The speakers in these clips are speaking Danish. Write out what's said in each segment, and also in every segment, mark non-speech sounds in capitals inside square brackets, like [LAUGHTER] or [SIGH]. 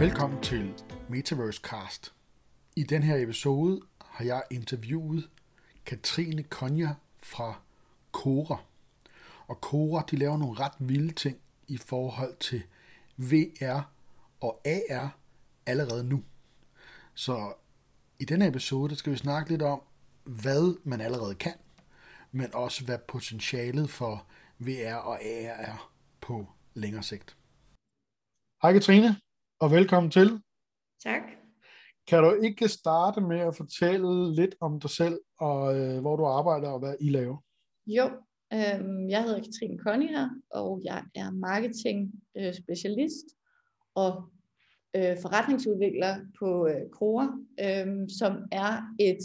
Velkommen til Metaverse Cast. I den her episode har jeg interviewet Katrine Konja fra Cora. Og Cora, de laver nogle ret vilde ting i forhold til VR og AR allerede nu. Så i denne episode skal vi snakke lidt om, hvad man allerede kan, men også hvad potentialet for VR og AR er på længere sigt. Hej Katrine, og velkommen til. Tak. Kan du ikke starte med at fortælle lidt om dig selv, og øh, hvor du arbejder og hvad I laver? Jo, øh, jeg hedder Katrine Conny her, og jeg er marketing øh, specialist og øh, forretningsudvikler på øh, Kroger, øh, som er et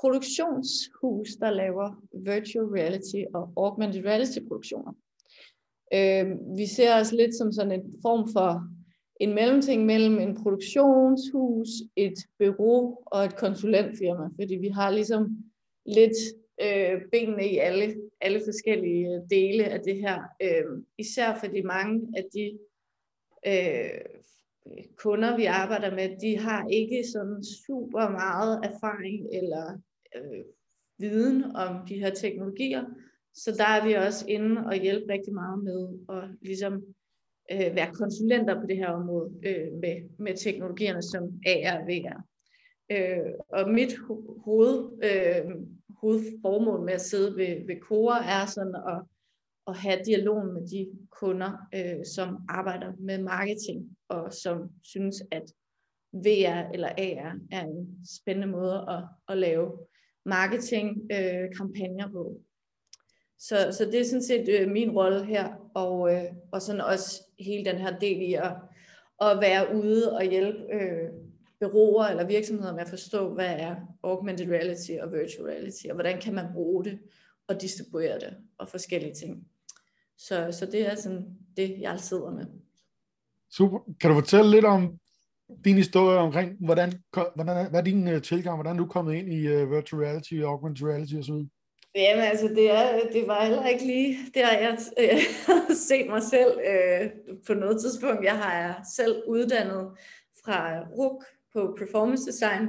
produktionshus, der laver virtual reality og augmented reality produktioner. Øh, vi ser os lidt som sådan en form for en mellemting mellem en produktionshus, et bureau og et konsulentfirma, fordi vi har ligesom lidt øh, benene i alle, alle forskellige øh, dele af det her. Øh, især fordi mange af de øh, kunder, vi arbejder med, de har ikke sådan super meget erfaring eller øh, viden om de her teknologier. Så der er vi også inde og hjælpe rigtig meget med at ligesom øh, være konsulenter på det her område øh, med, med teknologierne som AR og VR. Øh, og mit ho- hoved, øh, hovedformål med at sidde ved, ved Cora er sådan at, at have dialog med de kunder, øh, som arbejder med marketing og som synes, at VR eller AR er en spændende måde at, at lave marketingkampagner øh, på. Så, så det er sådan set øh, min rolle her, og, øh, og sådan også hele den her del i at, at være ude og hjælpe øh, bureauer eller virksomheder med at forstå, hvad er augmented reality og virtual reality, og hvordan kan man bruge det og distribuere det, og forskellige ting. Så, så det er sådan det, jeg sidder med. Super. Kan du fortælle lidt om din historie omkring, hvordan, hvordan hvad er din uh, tilgang, hvordan er du kommet ind i uh, virtual reality, augmented reality osv.? Jamen altså, det, er, det var heller ikke lige, det har jeg øh, set mig selv øh, på noget tidspunkt. Jeg har selv uddannet fra RUK på performance design,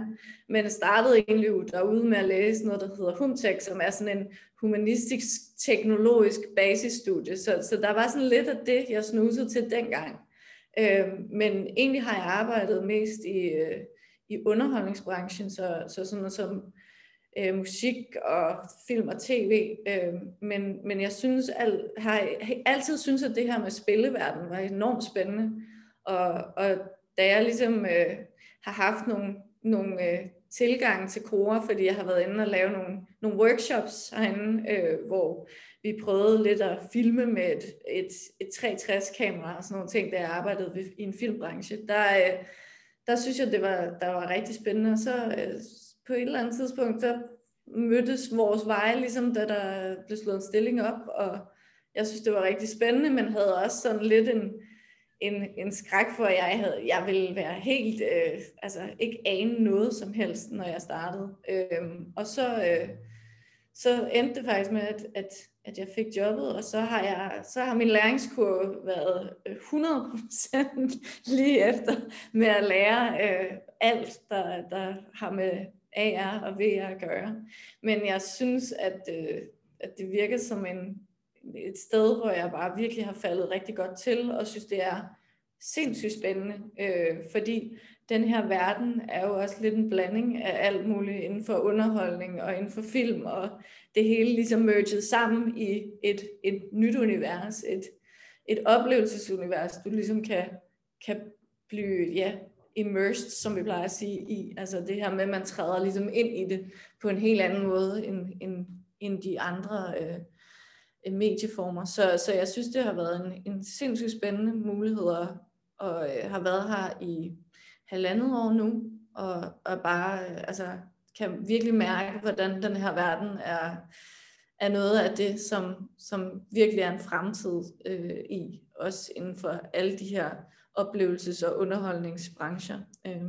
men startede egentlig derude med at læse noget, der hedder HUMTech, som er sådan en humanistisk teknologisk basisstudie. Så, så der var sådan lidt af det, jeg snusede til dengang. Øh, men egentlig har jeg arbejdet mest i, øh, i underholdningsbranchen, så, så sådan noget som øh, musik og film og tv. Øh, men, men jeg synes, al, har, har altid synes, at det her med spilleverden var enormt spændende. Og, og da jeg ligesom øh, har haft nogle, nogle øh, tilgang til Kora, fordi jeg har været inde og lave nogle, nogle workshops herinde, øh, hvor vi prøvede lidt at filme med et, et, et 360-kamera og sådan nogle ting, da jeg arbejdede ved, i en filmbranche. Der, øh, der synes jeg, det var, der var rigtig spændende. Og så øh, på et eller andet tidspunkt, der mødtes vores veje, ligesom da der blev slået en stilling op, og jeg synes, det var rigtig spændende, men havde også sådan lidt en, en, en skræk for, at jeg, havde, jeg ville være helt, øh, altså ikke ane noget som helst, når jeg startede. Øh, og så, øh, så endte det faktisk med, at, at, at jeg fik jobbet, og så har, jeg, så har min læringskurve været øh, 100% [LAUGHS] lige efter med at lære øh, alt, der, der har med AR og VR at gøre. Men jeg synes, at, øh, at det virker som en, et sted, hvor jeg bare virkelig har faldet rigtig godt til, og synes, det er sindssygt spændende, øh, fordi den her verden er jo også lidt en blanding af alt muligt inden for underholdning og inden for film, og det hele ligesom merged sammen i et, et nyt univers, et, et oplevelsesunivers, du ligesom kan, kan blive ja, immersed, som vi plejer at sige, i. Altså det her med, at man træder ligesom ind i det på en helt anden måde end, end, end de andre øh, øh medieformer. Så, så jeg synes, det har været en, en sindssygt spændende mulighed, og, øh, har været her i halvandet år nu, og, og bare øh, altså, kan virkelig mærke, hvordan den her verden er, er noget af det, som, som virkelig er en fremtid øh, i, også inden for alle de her oplevelses- og underholdningsbrancher, øh,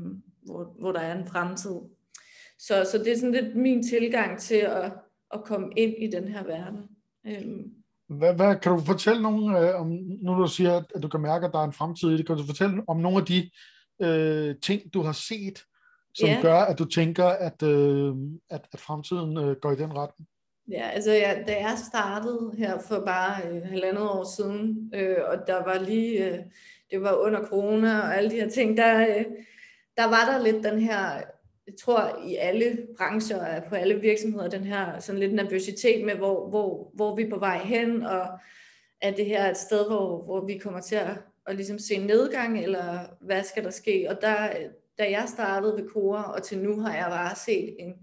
hvor, hvor der er en fremtid. Så, så det er sådan lidt min tilgang til at, at komme ind i den her verden. Øh. Hvad, hvad, kan du fortælle nogen øh, om, nu du siger, at du kan mærke, at der er en fremtid i det, kan du fortælle om nogle af de øh, ting, du har set, som yeah. gør, at du tænker, at, øh, at, at fremtiden øh, går i den retning? Ja, altså ja, da jeg startede her for bare øh, halvandet år siden, øh, og der var lige, øh, det var under corona og alle de her ting, der, øh, der var der lidt den her, jeg tror i alle brancher, og på alle virksomheder, den her sådan lidt nervøsitet med, hvor, hvor, hvor vi er på vej hen, og er det her et sted, hvor, hvor vi kommer til at, at ligesom se nedgang, eller hvad skal der ske? Og der, da jeg startede ved Cora, og til nu har jeg bare set en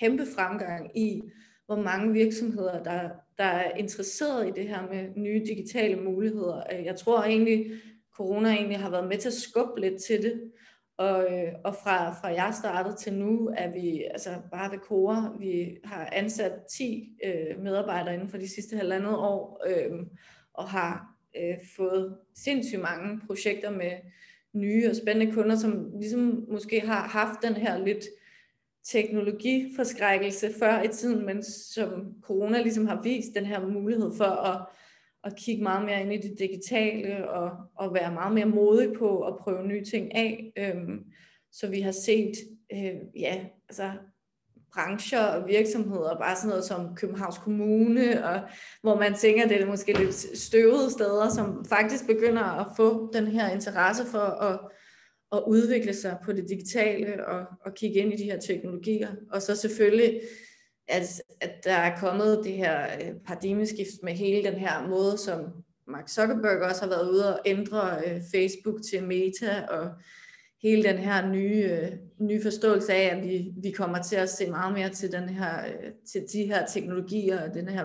kæmpe fremgang i, hvor mange virksomheder, der, der er interesseret i det her med nye digitale muligheder. Øh, jeg tror egentlig, corona egentlig har været med til at skubbe lidt til det. Og, øh, og fra, fra jeg startede til nu, er vi altså bare ved Cora, vi har ansat 10 øh, medarbejdere inden for de sidste halvandet år, øh, og har øh, fået sindssygt mange projekter med nye og spændende kunder, som ligesom måske har haft den her lidt teknologiforskrækkelse før i tiden, men som corona ligesom har vist den her mulighed for at, at kigge meget mere ind i det digitale og, og være meget mere modig på at prøve nye ting af. Øhm, så vi har set øh, ja, altså brancher og virksomheder, bare sådan noget som Københavns Kommune, og hvor man tænker, det er måske lidt støvede steder, som faktisk begynder at få den her interesse for at, at udvikle sig på det digitale og, og kigge ind i de her teknologier. Og så selvfølgelig, at, at der er kommet det her øh, paradigmeskift med hele den her måde, som Mark Zuckerberg også har været ude og ændre øh, Facebook til Meta, og hele den her nye, øh, nye forståelse af, at vi, vi kommer til at se meget mere til, den her, øh, til de her teknologier og den her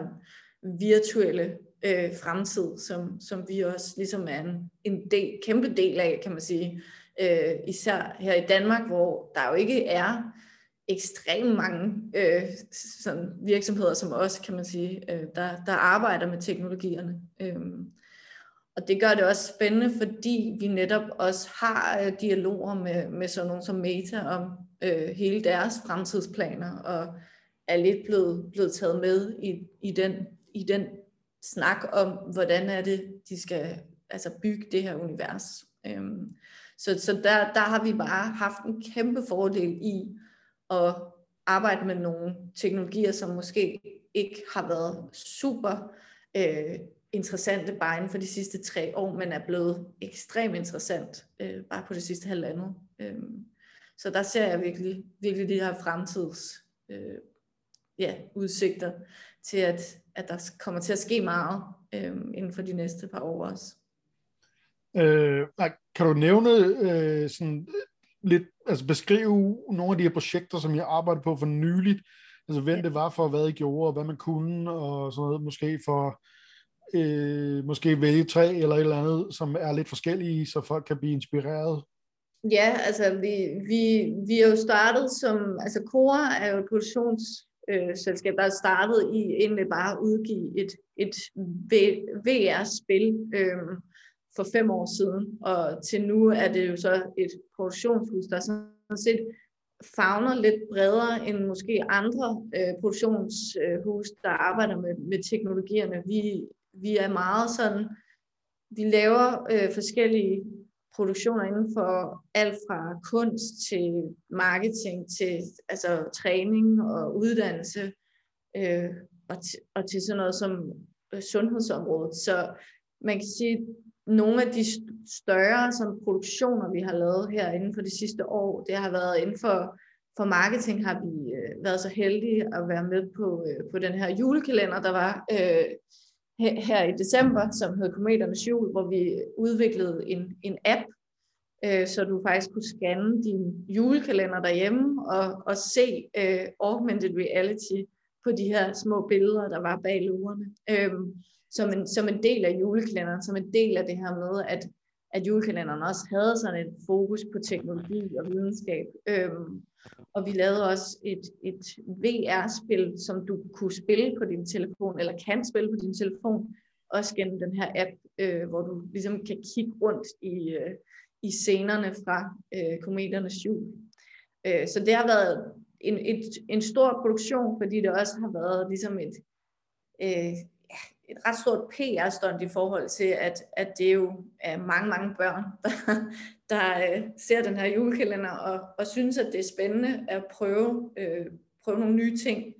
virtuelle øh, fremtid, som, som vi også ligesom er en, en del, kæmpe del af, kan man sige. Øh, især her i Danmark, hvor der jo ikke er ekstremt mange øh, sådan virksomheder som os, kan man sige, øh, der, der arbejder med teknologierne. Øh, og det gør det også spændende, fordi vi netop også har øh, dialoger med, med sådan nogle som Meta om øh, hele deres fremtidsplaner, og er lidt blevet, blevet taget med i, i, den, i den snak om, hvordan er det, de skal altså bygge det her univers. Øhm, så så der, der har vi bare haft en kæmpe fordel i at arbejde med nogle teknologier, som måske ikke har været super øh, interessante bare inden for de sidste tre år, men er blevet ekstremt interessant øh, bare på det sidste halvandet. Øh, så der ser jeg virkelig, virkelig de her fremtids øh, ja, udsigter til, at, at der kommer til at ske meget øh, inden for de næste par år også. Øh, kan du nævne øh, sådan lidt, altså beskrive nogle af de her projekter, som jeg arbejder på for nyligt, altså hvem det var for, hvad I gjorde, og hvad man kunne, og sådan noget, måske for øh, måske vælge tre eller et eller andet, som er lidt forskellige, så folk kan blive inspireret? Ja, altså vi, vi, vi er jo startet som, altså Cora er jo et produktionsselskab, øh, der er startet i egentlig bare at udgive et, et VR-spil øh, for fem år siden, og til nu er det jo så et produktionshus, der sådan set fagner lidt bredere end måske andre øh, produktionshus, der arbejder med, med teknologierne. Vi vi er meget sådan, vi laver øh, forskellige produktioner inden for alt fra kunst til marketing til altså træning og uddannelse øh, og, t- og til sådan noget som øh, sundhedsområdet. Så man kan sige, nogle af de større som produktioner, vi har lavet her inden for de sidste år, det har været inden for, for marketing, har vi øh, været så heldige at være med på, øh, på den her julekalender, der var øh, her i december, som hed Kometernes Jul, hvor vi udviklede en, en app, øh, så du faktisk kunne scanne din julekalender derhjemme og, og se øh, augmented reality på de her små billeder, der var bag lurerne. Øh, som, en, som en del af julekalenderen, som en del af det her med, at, at julekalenderen også havde sådan et fokus på teknologi og videnskab. Øhm, og vi lavede også et, et VR-spil, som du kunne spille på din telefon, eller kan spille på din telefon, også gennem den her app, øh, hvor du ligesom kan kigge rundt i, øh, i scenerne fra øh, Kometernes Jul. Øh, så det har været en, et, en stor produktion, fordi det også har været ligesom et, øh, et ret stort PR-stunt i forhold til, at, at det jo er mange, mange børn, [LAUGHS] der, der øh, ser den her julekalender og, og synes, at det er spændende at prøve, øh, prøve nogle nye ting.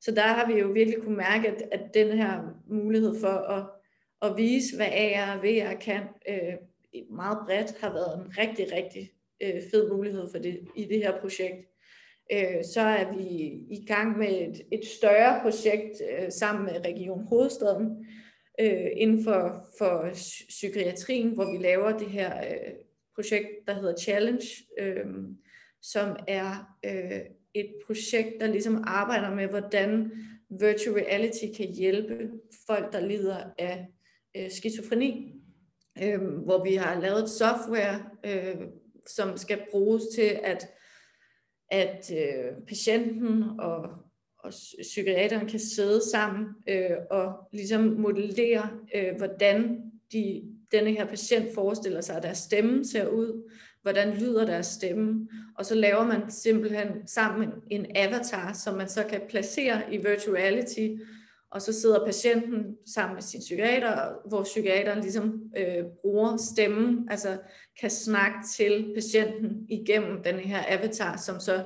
Så der har vi jo virkelig kunne mærke, at, at den her mulighed for at, at vise, hvad AR og VR kan øh, meget bredt, har været en rigtig, rigtig øh, fed mulighed for det i det her projekt. Øh, så er vi i gang med et, et større projekt øh, sammen med Region Hovedstaden øh, inden for, for psykiatrien, hvor vi laver det her øh, projekt, der hedder Challenge, øh, som er øh, et projekt, der ligesom arbejder med, hvordan virtual reality kan hjælpe folk, der lider af øh, skizofreni, øh, hvor vi har lavet et software, øh, som skal bruges til, at, at øh, patienten og, og psykiateren kan sidde sammen øh, og ligesom modellere, øh, hvordan de, denne her patient forestiller sig, at deres stemme ser ud, hvordan lyder deres stemme, og så laver man simpelthen sammen en avatar, som man så kan placere i virtual reality, og så sidder patienten sammen med sin psykiater, hvor psykiateren ligesom øh, bruger stemmen, altså kan snakke til patienten igennem den her avatar, som så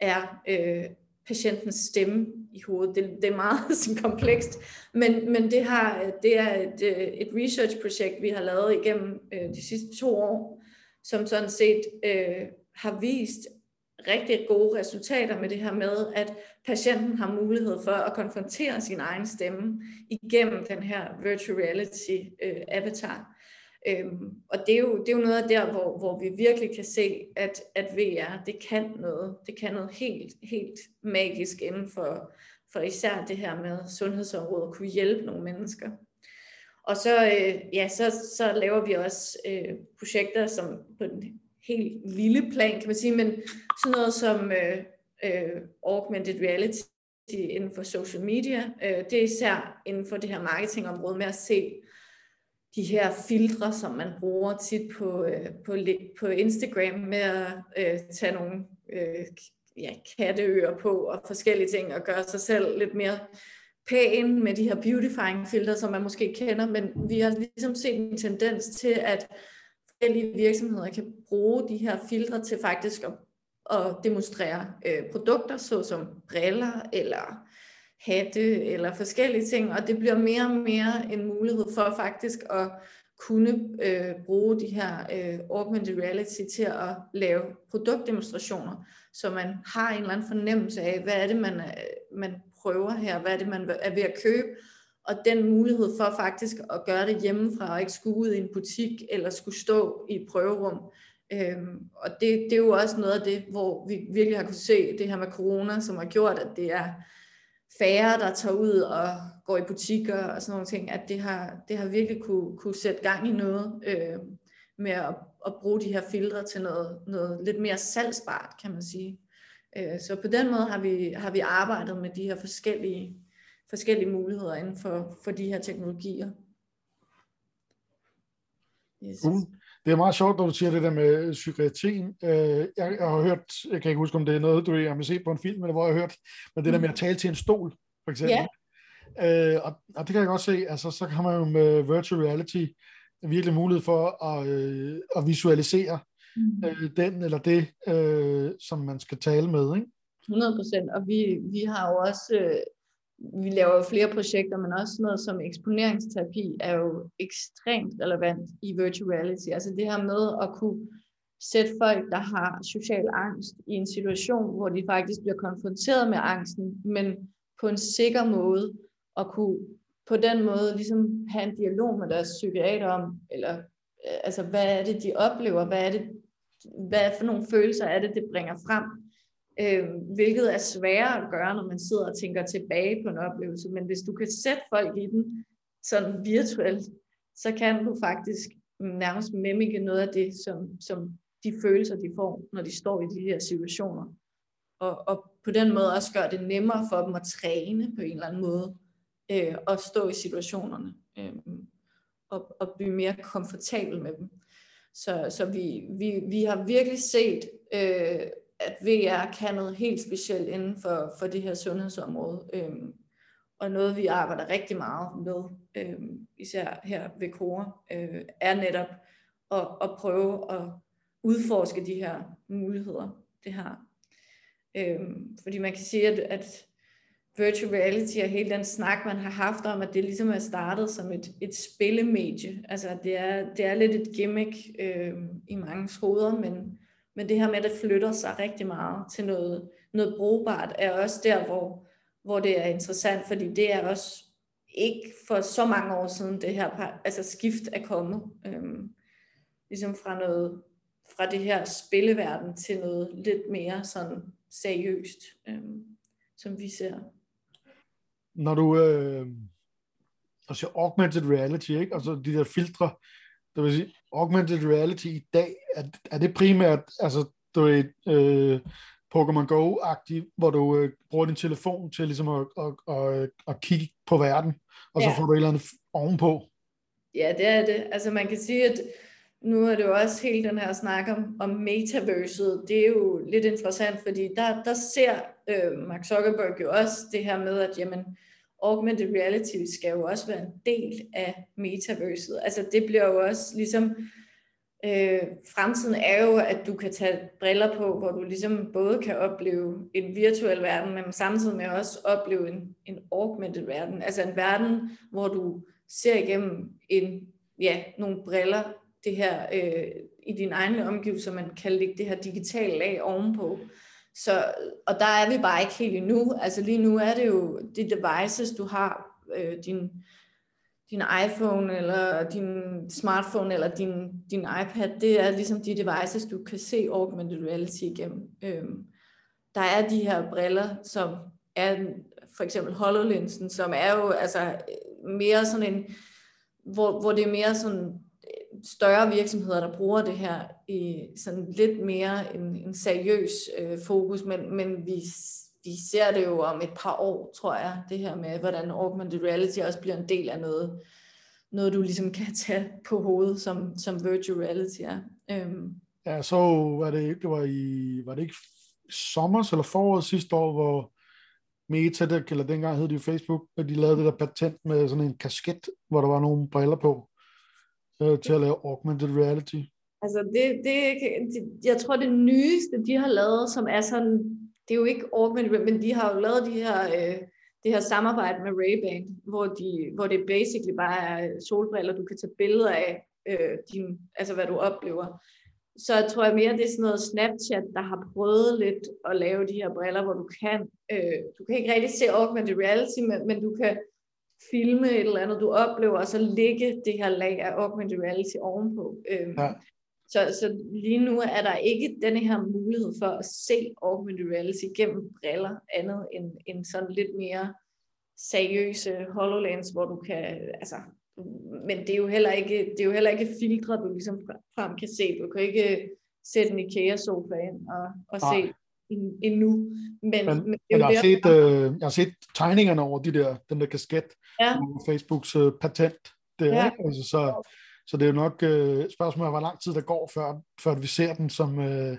er øh, patientens stemme i hovedet. Det, det er meget [LAUGHS] sådan komplekst, men, men det, har, det er et, øh, et research-projekt, vi har lavet igennem øh, de sidste to år, som sådan set øh, har vist rigtig gode resultater med det her med, at patienten har mulighed for at konfrontere sin egen stemme igennem den her virtual reality øh, avatar. Øhm, og det er, jo, det er jo noget af der, hvor, hvor vi virkelig kan se, at, at VR, det kan noget. Det kan noget helt, helt magisk inden for, for især det her med sundhedsområdet, at kunne hjælpe nogle mennesker. Og så, øh, ja, så, så laver vi også øh, projekter som på en helt lille plan, kan man sige, men sådan noget som øh, øh, augmented reality inden for social media. Øh, det er især inden for det her marketingområde med at se de her filtre, som man bruger tit på, øh, på, på Instagram med at øh, tage nogle øh, ja, katteører på og forskellige ting og gøre sig selv lidt mere pæn med de her beautifying filtre, som man måske kender, men vi har ligesom set en tendens til, at forskellige virksomheder kan bruge de her filtre til faktisk at, at demonstrere øh, produkter, såsom briller eller hatte eller forskellige ting, og det bliver mere og mere en mulighed for faktisk at kunne øh, bruge de her øh, augmented reality til at lave produktdemonstrationer, så man har en eller anden fornemmelse af, hvad er det, man, øh, man prøver her, hvad er det, man er ved at købe, og den mulighed for faktisk at gøre det hjemmefra, og ikke skulle ud i en butik, eller skulle stå i et prøverum. Øhm, og det, det er jo også noget af det, hvor vi virkelig har kunne se det her med corona, som har gjort, at det er færre, der tager ud og går i butikker og sådan nogle ting, at det har, det har virkelig kunne, kunne sætte gang i noget øh, med at, at bruge de her filtre til noget, noget lidt mere salgsbart, kan man sige. Øh, så på den måde har vi, har vi arbejdet med de her forskellige, forskellige muligheder inden for, for de her teknologier. Yes. Uh, det er meget sjovt, når du siger det der med psykiatrien. Øh, jeg, jeg har hørt, jeg kan ikke huske, om det er noget, du har set på en film, eller hvor jeg har hørt, men det der med at tale til en stol, for eksempel. Yeah. Øh, og, og det kan jeg godt se, altså så kan man jo med virtual reality virkelig mulighed for at, øh, at visualisere mm. øh, den eller det, øh, som man skal tale med. Ikke? 100 procent, og vi, vi har jo også øh, vi laver jo flere projekter, men også noget som eksponeringsterapi er jo ekstremt relevant i virtual reality. Altså det her med at kunne sætte folk, der har social angst i en situation, hvor de faktisk bliver konfronteret med angsten, men på en sikker måde, og kunne på den måde ligesom have en dialog med deres psykiater om, eller øh, altså hvad er det, de oplever, hvad er det, hvad for nogle følelser er det, det bringer frem, øh, hvilket er sværere at gøre, når man sidder og tænker tilbage på en oplevelse. Men hvis du kan sætte folk i den sådan virtuelt, så kan du faktisk nærmest mimike noget af det, som, som de følelser, de får, når de står i de her situationer. Og, og på den måde også gøre det nemmere for dem at træne på en eller anden måde, øh, og stå i situationerne, øh, og, og blive mere komfortabel med dem. Så, så vi, vi, vi har virkelig set øh, at VR kan noget helt specielt inden for, for det her sundhedsområde. Øhm, og noget vi arbejder rigtig meget med, øhm, især her ved Kora, øh, er netop at, at prøve at, udforske de her muligheder, det har. Øhm, fordi man kan sige, at, at virtual reality og hele den snak, man har haft om, at det ligesom er startet som et, et spillemedie. Altså det er, det er lidt et gimmick øh, i mange hoveder, men, men det her med, at det flytter sig rigtig meget til noget, noget brugbart, er også der, hvor, hvor det er interessant, fordi det er også ikke for så mange år siden, det her altså skift er kommet. Øhm, ligesom fra noget fra det her spilleverden til noget lidt mere sådan seriøst, øhm, som vi ser når du øh, altså augmented reality, ikke? altså de der filtre, det vil sige, augmented reality i dag, er, er det primært, altså du er øh, Pokémon Go-agtigt, hvor du øh, bruger din telefon til ligesom at, at, at, at kigge på verden, og ja. så får du et eller andet ovenpå. Ja, det er det. Altså man kan sige, at nu er det jo også helt den her snak om, om metaverset. Det er jo lidt interessant, fordi der, der ser øh, Mark Zuckerberg jo også det her med, at jamen, augmented reality skal jo også være en del af metaverset. Altså det bliver jo også ligesom, øh, fremtiden er jo, at du kan tage briller på, hvor du ligesom både kan opleve en virtuel verden, men samtidig med også opleve en, en augmented verden. Altså en verden, hvor du ser igennem en, ja, nogle briller, det her øh, i dine egne omgivelser, man kan lægge det her digitale lag ovenpå. Så, og der er vi bare ikke helt endnu. Altså lige nu er det jo de devices, du har, øh, din, din iPhone eller din smartphone eller din, din iPad, det er ligesom de devices, du kan se augmented reality igennem. Øhm, der er de her briller, som er for eksempel HoloLensen, som er jo altså mere sådan en, hvor, hvor det er mere sådan større virksomheder, der bruger det her i sådan lidt mere en, en seriøs øh, fokus, men, men vi, vi ser det jo om et par år, tror jeg, det her med, hvordan augmented reality også bliver en del af noget, noget du ligesom kan tage på hovedet, som, som virtual reality er. Øhm. Ja, så var det, det var, i, var det ikke sommer eller foråret sidste år, hvor Meta, eller dengang hed det jo Facebook, at de lavede det der patent med sådan en kasket, hvor der var nogle briller på øh, til at lave augmented reality? Altså det, det, det, jeg tror det nyeste, de har lavet, som er sådan, det er jo ikke augmented, men de har jo lavet de her, øh, det her samarbejde med Ray-Ban, hvor, de, hvor det basically bare er solbriller, du kan tage billeder af, øh, din, altså hvad du oplever. Så jeg tror jeg mere, det er sådan noget Snapchat, der har prøvet lidt at lave de her briller, hvor du kan, øh, du kan ikke rigtig se augmented reality, men, men du kan filme et eller andet, du oplever, og så lægge det her lag af augmented reality ovenpå. Øhm, ja. så, så lige nu er der ikke denne her mulighed for at se augmented reality gennem briller, andet end, end sådan lidt mere seriøse HoloLens, hvor du kan, altså, men det er jo heller ikke, det er jo heller ikke filtre, du ligesom frem kan se. Du kan ikke sætte en IKEA-sofa ind og, og se endnu. Men, men, men, men jeg, har set, øh, jeg har set tegningerne over de der, den der kasket, ja. Facebooks øh, patent. Det, ja. ikke? Altså, så, så det er jo nok øh, spørgsmålet hvor lang tid der går, før, før vi ser den som, øh,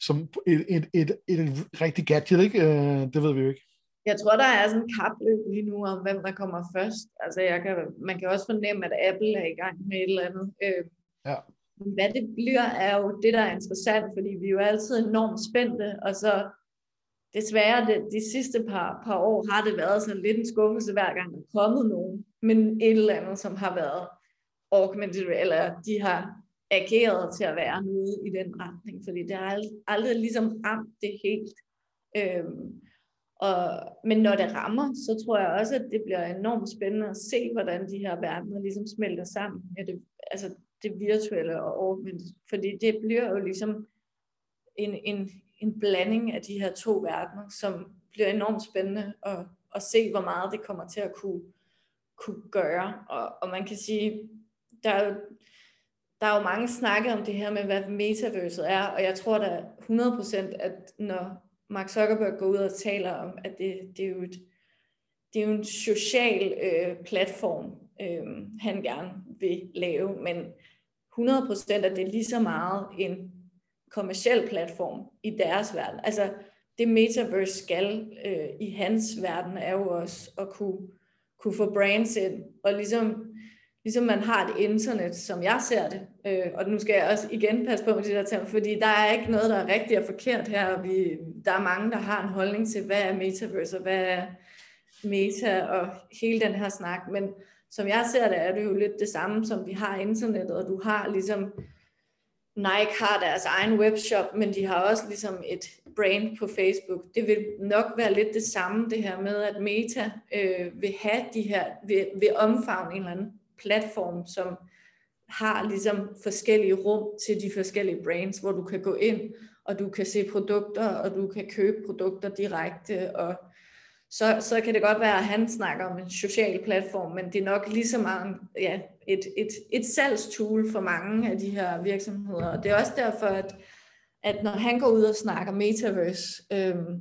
som et, et, et, et, et rigtigt gadget. Ikke? Øh, det ved vi jo ikke. Jeg tror, der er sådan en kapløb lige nu om, hvem der kommer først. Altså, jeg kan, man kan også fornemme, at Apple er i gang med et eller andet. Øh, ja hvad det bliver, er jo det, der er interessant, fordi vi er jo altid enormt spændte, og så desværre det, de sidste par, par år har det været sådan lidt en skuffelse hver gang, der er kommet nogen, men et eller andet, som har været augmented, eller de har ageret til at være noget i den retning, fordi det har aldrig, aldrig ligesom ramt det helt. Øhm, og, men når det rammer, så tror jeg også, at det bliver enormt spændende at se, hvordan de her verdener ligesom smelter sammen. Ja, det, altså, det virtuelle og augmented, fordi det bliver jo ligesom en, en, en blanding af de her to verdener, som bliver enormt spændende at, at se, hvor meget det kommer til at kunne, kunne gøre. Og, og man kan sige, der er jo, der er jo mange snakke om det her med, hvad metaverset er, og jeg tror da 100% at når Mark Zuckerberg går ud og taler om, at det, det er jo et, det er jo en social øh, platform, øh, han gerne vil lave, men 100% at det er lige så meget en kommersiel platform i deres verden. Altså det metaverse skal øh, i hans verden er jo også at kunne, kunne få brands ind og ligesom ligesom man har et internet, som jeg ser det, øh, og nu skal jeg også igen passe på med det der tema, fordi der er ikke noget, der er rigtigt og forkert her, og vi, der er mange, der har en holdning til, hvad er metaverse, og hvad er meta, og hele den her snak, men som jeg ser det, er det jo lidt det samme, som vi har internettet, og du har ligesom, Nike har deres egen webshop, men de har også ligesom et brand på Facebook. Det vil nok være lidt det samme, det her med, at Meta øh, vil have de her, vil, vil omfavne en eller anden platform, som har ligesom forskellige rum til de forskellige brands, hvor du kan gå ind, og du kan se produkter, og du kan købe produkter direkte, og så, så kan det godt være, at han snakker om en social platform, men det er nok lige så meget ja, et, et, et salgstool for mange af de her virksomheder. Og det er også derfor, at, at når han går ud og snakker metaverse, øhm,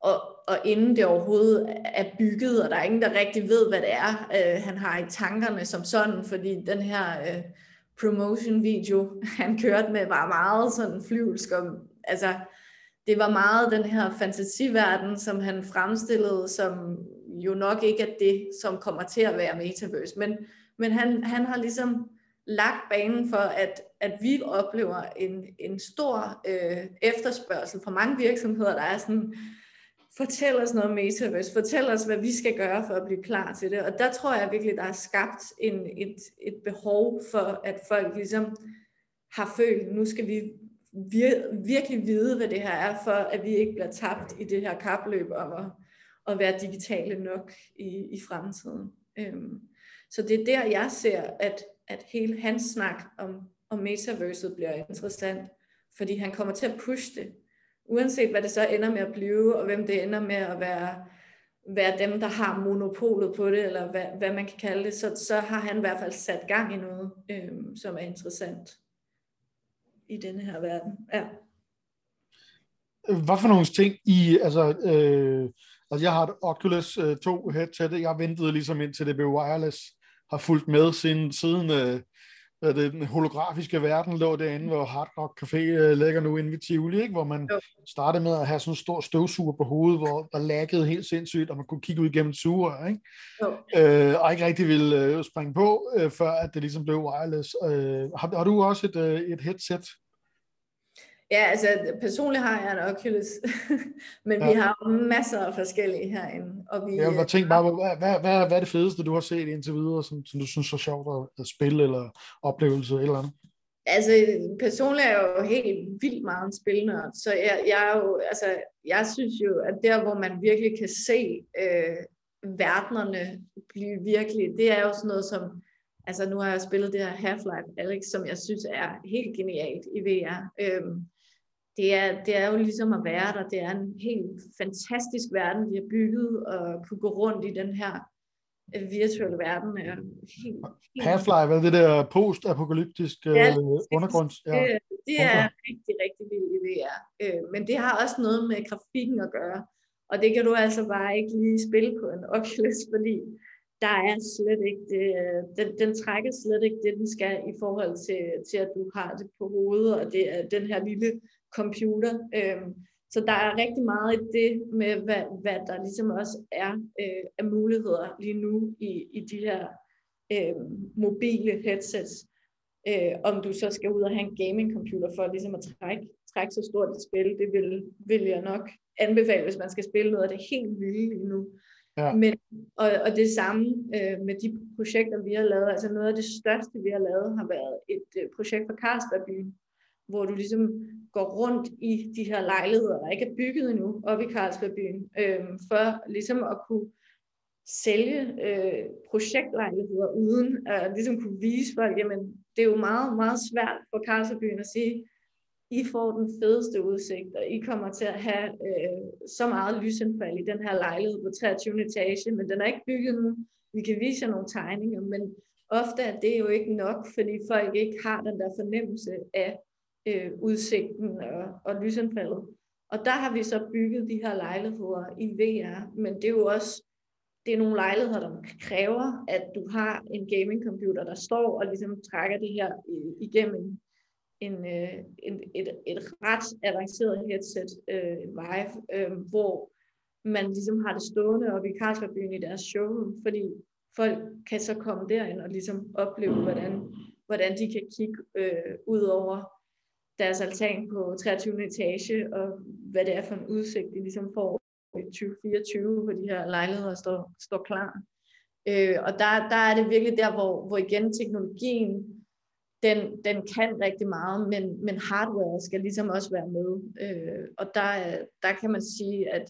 og, og inden det overhovedet er bygget, og der er ingen, der rigtig ved, hvad det er, øh, han har i tankerne som sådan, fordi den her øh, promotion video, [LAUGHS] han kørte med, var meget sådan flyvsk om, altså det var meget den her fantasiverden, som han fremstillede, som jo nok ikke er det, som kommer til at være metaverse, men, men han, han har ligesom lagt banen for, at, at vi oplever en, en stor øh, efterspørgsel fra mange virksomheder, der er sådan, fortæl os noget om metaverse, fortæl os, hvad vi skal gøre for at blive klar til det. Og der tror jeg virkelig, der er skabt en, et, et behov for, at folk ligesom har følt, nu skal vi vir, virkelig vide, hvad det her er, for at vi ikke bliver tabt i det her kapløb om at, at være digitale nok i, i fremtiden. Øhm, så det er der, jeg ser, at, at hele hans snak om, om metaverset bliver interessant, fordi han kommer til at pushe det uanset hvad det så ender med at blive, og hvem det ender med at være, være dem, der har monopolet på det, eller hvad, hvad man kan kalde det, så, så har han i hvert fald sat gang i noget, øhm, som er interessant i denne her verden. Ja. Hvad for nogle ting i, altså, øh, altså jeg har et Oculus øh, 2 headset, jeg ventede ligesom indtil det blev wireless, har fulgt med siden, siden øh, det, den holografiske verden lå derinde, hvor Hard Rock Café øh, ligger nu inde ved Tivoli, ikke? hvor man jo. startede med at have sådan en stor støvsuger på hovedet, hvor der laggede helt sindssygt, og man kunne kigge ud igennem suger, ikke? Øh, og ikke rigtig ville øh, springe på, øh, før at det ligesom blev wireless. Øh, har, har du også et, øh, et headset? Ja, altså personligt har jeg en Oculus, [LAUGHS] men ja. vi har masser af forskellige herinde. Og vi, jeg tænkt bare, hvad, hvad, hvad, hvad er det fedeste, du har set indtil videre, som, som du synes er sjovt at, at spille, eller oplevelse, eller andet? Altså personligt er jeg jo helt vildt meget en spilnørd, så jeg, jeg, er jo, altså, jeg synes jo, at der, hvor man virkelig kan se øh, verdenerne blive virkelig, det er jo sådan noget som, altså nu har jeg spillet det her Half-Life Alex, som jeg synes er helt genialt i VR. Øhm, det er, det er jo ligesom at være der. Det er en helt fantastisk verden, vi har bygget, og kunne gå rundt i den her øh, virtuelle verden. Er helt, helt... Half-Life, er det der post-apokalyptiske ja, øh, undergrunds? Ja. Det, det er rigtig, rigtig vildt i VR. Øh, men det har også noget med grafikken at gøre. Og det kan du altså bare ikke lige spille på en [LAUGHS] Oculus, fordi der er slet ikke det, den, den trækker slet ikke det, den skal i forhold til, til at du har det på hovedet, og det er den her lille computer. Øhm, så der er rigtig meget i det med, hvad, hvad der ligesom også er øh, af muligheder lige nu i, i de her øh, mobile headsets. Øh, om du så skal ud og have en gaming computer for ligesom at trække, trække så stort et spil, det vil, vil jeg nok anbefale, hvis man skal spille noget af det helt vilde lige nu. Ja. Men, og, og det samme øh, med de projekter, vi har lavet. Altså noget af det største, vi har lavet, har været et øh, projekt for Carlsbergbyen, hvor du ligesom går rundt i de her lejligheder, der ikke er bygget endnu, op i Carlsbergbyen, øh, for ligesom at kunne sælge øh, projektlejligheder, uden at ligesom kunne vise folk, jamen det er jo meget, meget svært for Carlsbergbyen at sige, I får den fedeste udsigt, og I kommer til at have øh, så meget lysindfald i den her lejlighed på 23. etage, men den er ikke bygget nu. Vi kan vise jer nogle tegninger, men ofte er det jo ikke nok, fordi folk ikke har den der fornemmelse af, øh, udsigten og, og lysindfaldet. Og der har vi så bygget de her lejligheder i VR, men det er jo også det er nogle lejligheder, der kræver, at du har en gaming computer, der står og ligesom trækker det her øh, igennem en, øh, en, et, et ret avanceret headset, øh, Vive, øh, hvor man ligesom har det stående oppe i Carlsbergbyen i deres showroom, fordi folk kan så komme derind og ligesom opleve, hvordan, hvordan de kan kigge øh, ud over deres altan på 23. etage, og hvad det er for en udsigt, de ligesom får i 2024, hvor de her lejligheder står, står klar. Øh, og der, der er det virkelig der, hvor, hvor igen teknologien, den, den kan rigtig meget, men, men hardware skal ligesom også være med. Øh, og der, der kan man sige, at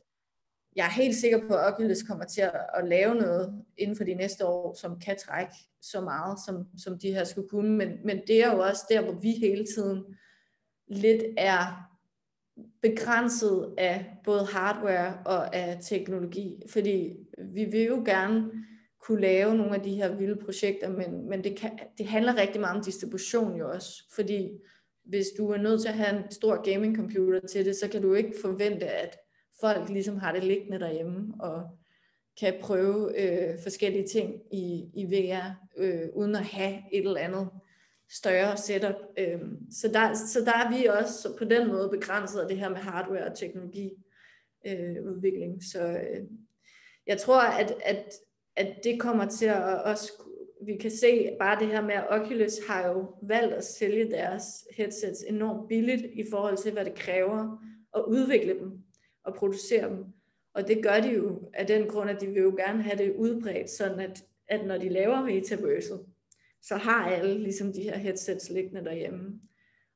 jeg er helt sikker på, at Oculus kommer til at, at lave noget inden for de næste år, som kan trække så meget, som, som de her skulle kunne. Men, men det er jo også der, hvor vi hele tiden lidt er begrænset af både hardware og af teknologi. Fordi vi vil jo gerne kunne lave nogle af de her vilde projekter, men, men det, kan, det handler rigtig meget om distribution jo også. Fordi hvis du er nødt til at have en stor gaming computer til det, så kan du ikke forvente, at folk ligesom har det liggende derhjemme og kan prøve øh, forskellige ting i, i VR, øh, uden at have et eller andet større setup. Øh, så, der, så der er vi også på den måde begrænset af det her med hardware og teknologi øh, udvikling. Så øh, jeg tror, at, at, at det kommer til at også, vi kan se bare det her med, at Oculus har jo valgt at sælge deres headsets enormt billigt i forhold til, hvad det kræver at udvikle dem og producere dem. Og det gør de jo af den grund, at de vil jo gerne have det udbredt, sådan at, at når de laver metaverset, så har alle ligesom de her headsets liggende derhjemme.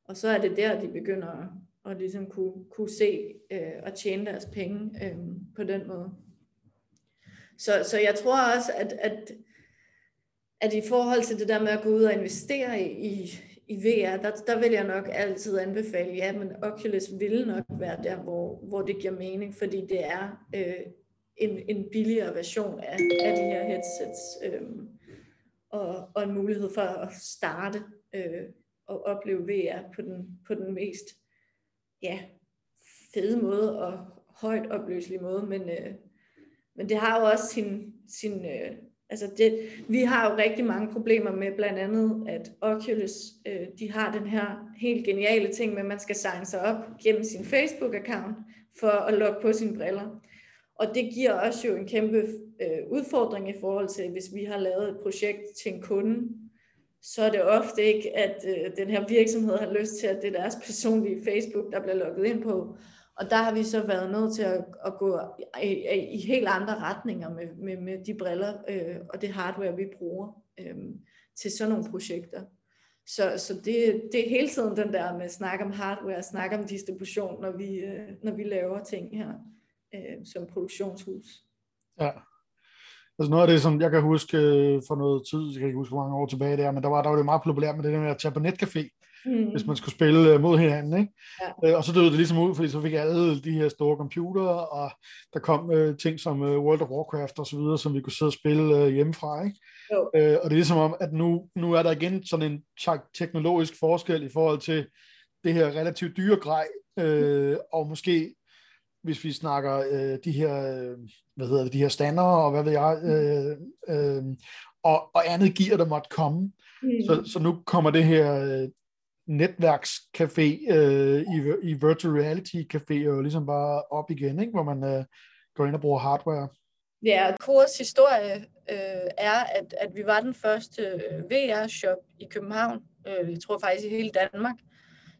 Og så er det der, de begynder at, at ligesom kunne, kunne se øh, og tjene deres penge øh, på den måde. Så, så jeg tror også, at, at, at i forhold til det der med at gå ud og investere i, i VR, der, der vil jeg nok altid anbefale, ja, men Oculus vil nok være der, hvor, hvor det giver mening, fordi det er øh, en, en billigere version af, af de her headsets, øh, og, og en mulighed for at starte øh, og opleve VR på den, på den mest ja, fede måde og højt opløselige måde, men, øh, men det har jo også sin, sin øh, Altså det, vi har jo rigtig mange problemer med blandt andet, at Oculus, øh, de har den her helt geniale ting med, at man skal signe sig op gennem sin Facebook-account for at logge på sine briller. Og det giver os jo en kæmpe øh, udfordring i forhold til, hvis vi har lavet et projekt til en kunde, så er det ofte ikke, at øh, den her virksomhed har lyst til, at det er deres personlige Facebook, der bliver logget ind på. Og der har vi så været nødt til at, at gå i, i, i helt andre retninger med, med, med de briller øh, og det hardware, vi bruger øh, til sådan nogle projekter. Så, så det, det er hele tiden den der med at snakke om hardware, snakke om distribution, når vi, øh, når vi laver ting her øh, som produktionshus. Ja. Altså noget af det, som jeg kan huske øh, for noget tid, jeg kan ikke huske, hvor mange år tilbage det er, men der var, der var det meget populært med det der med at tage på netcafé mm. hvis man skulle spille øh, mod hinanden. Ikke? Ja. Øh, og så døde det ligesom ud, fordi så fik alle de her store computere, og der kom øh, ting som øh, World of Warcraft og så videre, som vi kunne sidde og spille øh, hjemmefra. Ikke? Jo. Øh, og det er ligesom om, at nu, nu er der igen sådan en teknologisk forskel i forhold til det her relativt dyre grej, øh, og måske hvis vi snakker øh, de her, øh, hvad hedder det, de her standarder, og hvad ved jeg, øh, øh, og, og andet gear, der måtte komme. Mm. Så, så nu kommer det her øh, netværkscafé øh, i, i virtual reality café jo ligesom bare op igen, ikke? hvor man øh, går ind og bruger hardware. Ja, Kores historie øh, er, at, at vi var den første øh, VR-shop i København, øh, jeg tror faktisk i hele Danmark,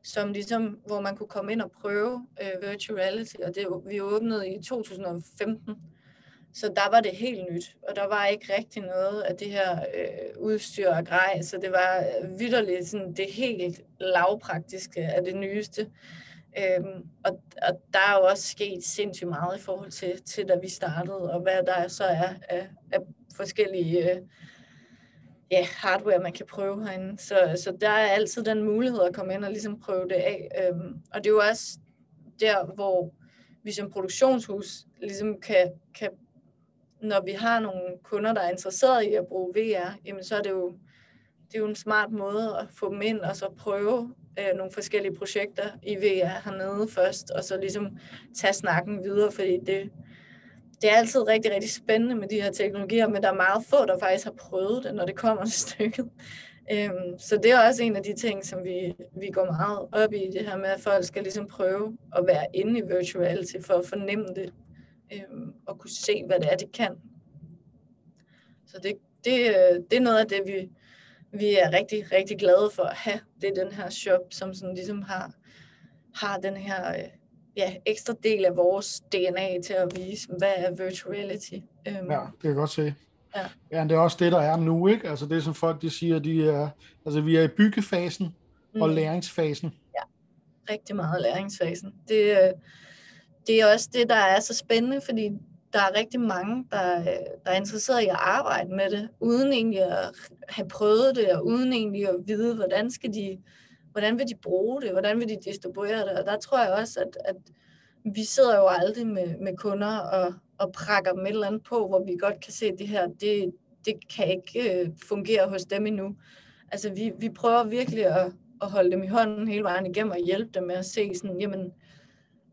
som ligesom, hvor man kunne komme ind og prøve øh, virtual reality, og det, vi åbnede i 2015. Så der var det helt nyt, og der var ikke rigtig noget af det her øh, udstyr og grej, så det var øh, vidderligt sådan det helt lavpraktiske af det nyeste. Øhm, og, og der er jo også sket sindssygt meget i forhold til, til da vi startede, og hvad der så er af, af forskellige øh, ja, hardware, man kan prøve herinde. Så, så der er altid den mulighed at komme ind og ligesom prøve det af. Øhm, og det er jo også der, hvor vi som produktionshus ligesom kan, kan når vi har nogle kunder, der er interesseret i at bruge VR, jamen så er det jo, det er jo en smart måde at få dem ind og så prøve øh, nogle forskellige projekter i VR hernede først, og så ligesom tage snakken videre, fordi det, det er altid rigtig, rigtig spændende med de her teknologier, men der er meget få, der faktisk har prøvet det, når det kommer til stykket. Øhm, så det er også en af de ting, som vi, vi går meget op i, det her med, at folk skal ligesom prøve at være inde i virtual reality for at fornemme det, øhm, og kunne se, hvad det er, det kan. Så det, det, øh, det er noget af det, vi, vi er rigtig, rigtig glade for at have. Det er den her shop, som sådan ligesom har, har den her øh, ja, ekstra del af vores DNA til at vise, hvad er virtual reality. Um, ja, det kan jeg godt se. Ja. ja, det er også det, der er nu, ikke? Altså det, som folk de siger, de er, altså vi er i byggefasen mm. og læringsfasen. Ja, rigtig meget læringsfasen. Det, øh, det er også det, der er så spændende, fordi der er rigtig mange, der, der er interesseret i at arbejde med det, uden egentlig at have prøvet det, og uden egentlig at vide, hvordan skal de, hvordan vil de bruge det, hvordan vil de distribuere det, og der tror jeg også, at, at vi sidder jo aldrig med, med kunder og, og prakker dem et eller andet på, hvor vi godt kan se, at det her, det, det kan ikke øh, fungere hos dem endnu. Altså vi, vi prøver virkelig at, at holde dem i hånden hele vejen igennem og hjælpe dem med at se sådan, jamen,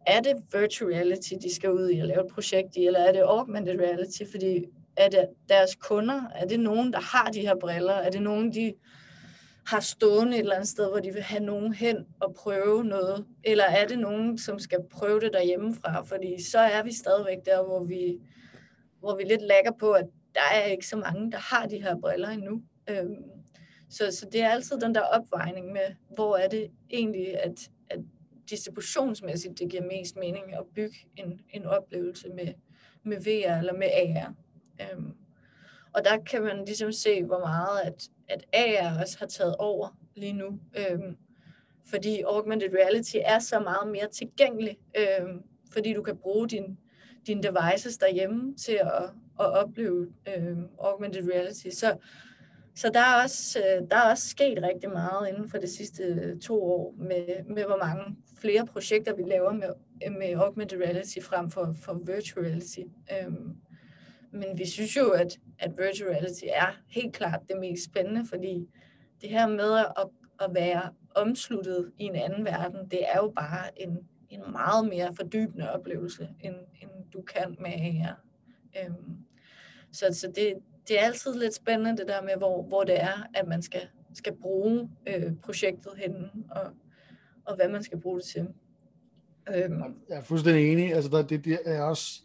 er det virtual reality, de skal ud i og lave et projekt i, eller er det augmented reality, fordi er det deres kunder, er det nogen, der har de her briller, er det nogen, de har stående et eller andet sted, hvor de vil have nogen hen og prøve noget, eller er det nogen, som skal prøve det derhjemmefra, fordi så er vi stadigvæk der, hvor vi, hvor vi lidt lægger på, at der er ikke så mange, der har de her briller endnu. Øhm, så, så det er altid den der opvejning med, hvor er det egentlig, at, at distributionsmæssigt det giver mest mening at bygge en, en oplevelse med, med VR eller med AR. Øhm, og der kan man ligesom se, hvor meget at, at AR også har taget over lige nu. Øhm, fordi augmented reality er så meget mere tilgængelig, øhm, fordi du kan bruge din, dine devices derhjemme til at, at opleve øhm, augmented reality. Så, så der er, også, øh, der er også sket rigtig meget inden for de sidste øh, to år med, med hvor mange flere projekter, vi laver med, med augmented reality frem for, for virtual reality. Øhm, men vi synes jo, at, at virtual reality er helt klart det mest spændende, fordi det her med at, at være omsluttet i en anden verden, det er jo bare en, en meget mere fordybende oplevelse, end, end du kan med AR. Øhm, så så det, det er altid lidt spændende det der med, hvor, hvor det er, at man skal, skal bruge øh, projektet henne, og, og hvad man skal bruge det til. Øhm. Jeg er fuldstændig enig. Altså, der, det, det er også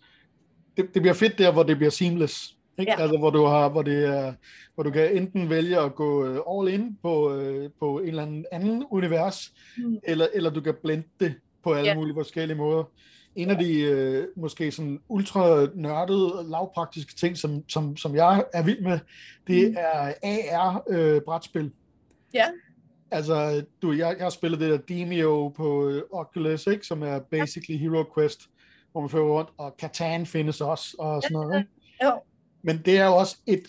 det, det bliver fedt der, hvor det bliver seamless. Ikke? Ja. Altså, hvor du har, hvor det er, hvor du kan enten vælge at gå øh, all in på, øh, på en eller anden, anden univers, mm. eller, eller du kan blende det på alle ja. mulige forskellige måder. En af de øh, måske sådan ultra nørdede, lavpraktiske ting, som, som, som jeg er vild med, det mm. er AR-brætspil. Øh, ja. Altså, du, jeg, jeg har spillet det der Demio på øh, Oculus, ikke, som er basically Hero Quest hvor man fører rundt, og Catan findes også, og sådan noget. Ikke? Jo. Men det er jo også et,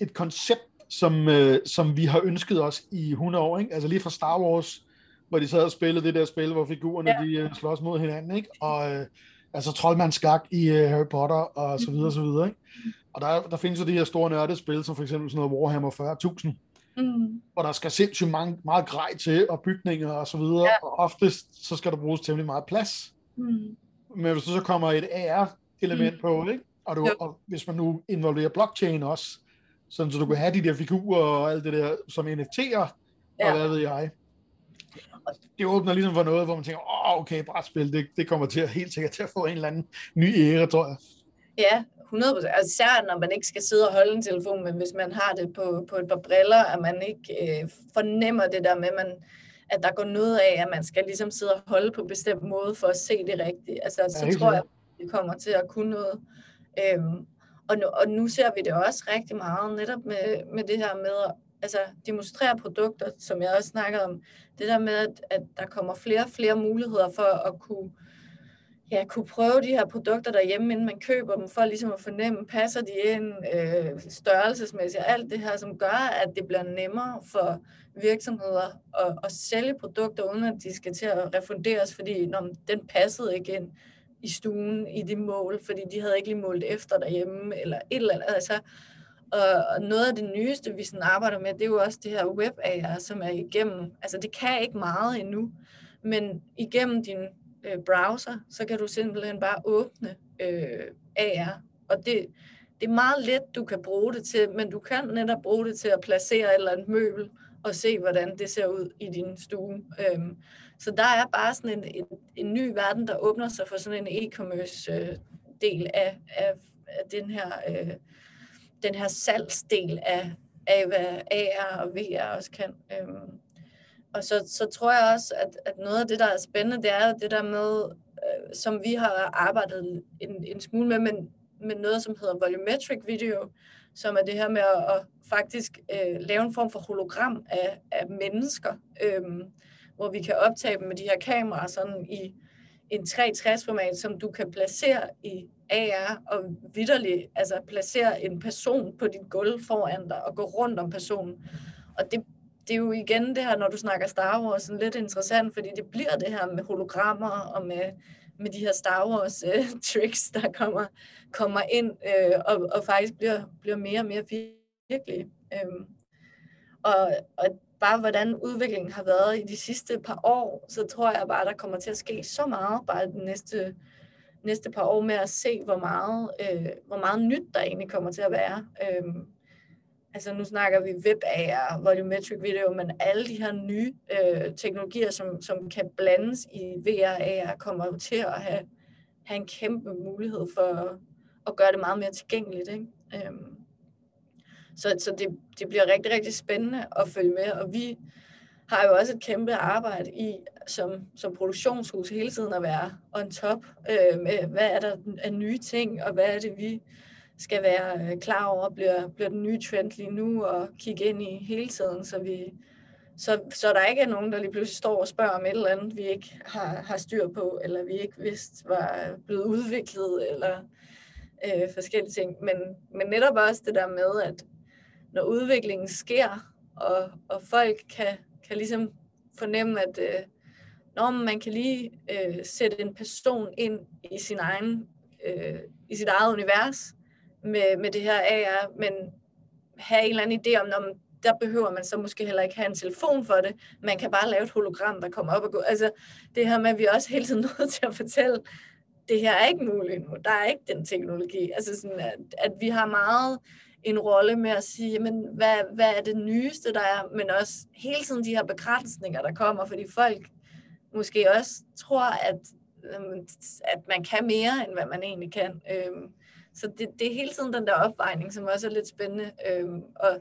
et koncept, som, øh, som vi har ønsket os i 100 år. Ikke? Altså lige fra Star Wars, hvor de sad og spillede det der spil, hvor figurerne ja. de øh, slås mod hinanden. Ikke? Og øh, altså troldmandskak i øh, Harry Potter, og så videre, og så videre. Ikke? Og der, der findes jo de her store nørdespil, som for eksempel sådan noget Warhammer 40.000, Mm. Hvor der skal sindssygt mange, meget grej til, og bygninger og så videre, ja. og oftest så skal der bruges temmelig meget plads. Mm. Men hvis du så kommer et AR-element mm. på, ikke? Og, du, og hvis man nu involverer blockchain også, sådan så du kan have de der figurer og alt det der, som NFT'er, ja. og hvad ved jeg. Det åbner ligesom for noget, hvor man tænker, åh, oh, okay, brætspil, det, det kommer til at helt sikkert til at få en eller anden ny ære, tror jeg. Ja, 100% Altså, især når man ikke skal sidde og holde en telefon, men hvis man har det på, på et par briller, at man ikke øh, fornemmer det der med, at man, at der går noget af, at man skal ligesom sidde og holde på en bestemt måde for at se det rigtigt. Altså, ja, så tror jeg, at det kommer til at kunne noget. Øhm, og, nu, og nu ser vi det også rigtig meget, netop med, med det her med at altså, demonstrere produkter, som jeg også snakkede om. Det der med, at, at der kommer flere og flere muligheder for at kunne ja, kunne prøve de her produkter derhjemme, inden man køber dem, for ligesom at fornemme, passer de ind øh, størrelsesmæssigt, og alt det her, som gør, at det bliver nemmere for virksomheder at, at sælge produkter, uden at de skal til at refunderes, fordi når den passede ikke ind i stuen i de mål, fordi de havde ikke lige målt efter derhjemme, eller et eller andet. Altså, og noget af det nyeste, vi sådan arbejder med, det er jo også det her web AR, som er igennem, altså det kan ikke meget endnu, men igennem din øh, browser, så kan du simpelthen bare åbne øh, AR. Og det, det er meget let, du kan bruge det til, men du kan netop bruge det til at placere et eller andet møbel og se, hvordan det ser ud i din stue. Øhm, så der er bare sådan en, en, en ny verden, der åbner sig for sådan en e-commerce øh, del af, af, af den her, øh, den her salgsdel af, af hvad AR og VR også kan. Øhm, og så, så tror jeg også, at, at noget af det, der er spændende, det er det der med, øh, som vi har arbejdet en, en smule med, men, med noget, som hedder volumetric video, som er det her med at, at faktisk øh, lave en form for hologram af, af mennesker, øh, hvor vi kan optage dem med de her kameraer sådan i en 360-format, som du kan placere i AR og vidderligt altså placere en person på dit gulv foran dig og gå rundt om personen. Og det, det er jo igen det her, når du snakker Star Wars, sådan lidt interessant, fordi det bliver det her med hologrammer og med, med de her Star Wars øh, [LAUGHS] tricks, der kommer, kommer ind øh, og, og faktisk bliver, bliver mere og mere virkelige. Um, øhm, og, og bare hvordan udviklingen har været i de sidste par år, så tror jeg bare, der kommer til at ske så meget bare de næste, næste par år med at se, hvor meget, øh, hvor meget nyt der egentlig kommer til at være. Øhm, altså nu snakker vi WebAR, volumetric video, men alle de her nye øh, teknologier, som, som kan blandes i VR AR, kommer jo til at have, have en kæmpe mulighed for at gøre det meget mere tilgængeligt. Ikke? Øhm, så så det, det bliver rigtig, rigtig spændende at følge med, og vi har jo også et kæmpe arbejde i som, som produktionshus hele tiden at være on top øh, med, hvad er der af nye ting, og hvad er det, vi skal være øh, klar over, bliver, bliver den nye trend lige nu, og kigge ind i hele tiden, så vi så, så der ikke er nogen, der lige pludselig står og spørger om et eller andet, vi ikke har, har styr på, eller vi ikke vidste var blevet udviklet, eller øh, forskellige ting. Men, men netop også det der med, at når udviklingen sker, og, og folk kan, kan ligesom fornemme, at øh, når man kan lige øh, sætte en person ind i sin egen, øh, i sit eget univers med, med det her AR, men have en eller anden idé om, når der behøver man så måske heller ikke have en telefon for det. Man kan bare lave et hologram, der kommer op og går. Altså det her med, at vi også hele tiden [LAUGHS] nødt til at fortælle, det her er ikke muligt nu. Der er ikke den teknologi. Altså sådan, at, at vi har meget en rolle med at sige, jamen, hvad, hvad er det nyeste, der er, men også hele tiden de her begrænsninger, der kommer, fordi folk måske også tror, at, øhm, at man kan mere, end hvad man egentlig kan. Øhm, så det, det er hele tiden den der opvejning, som også er lidt spændende. Øhm, og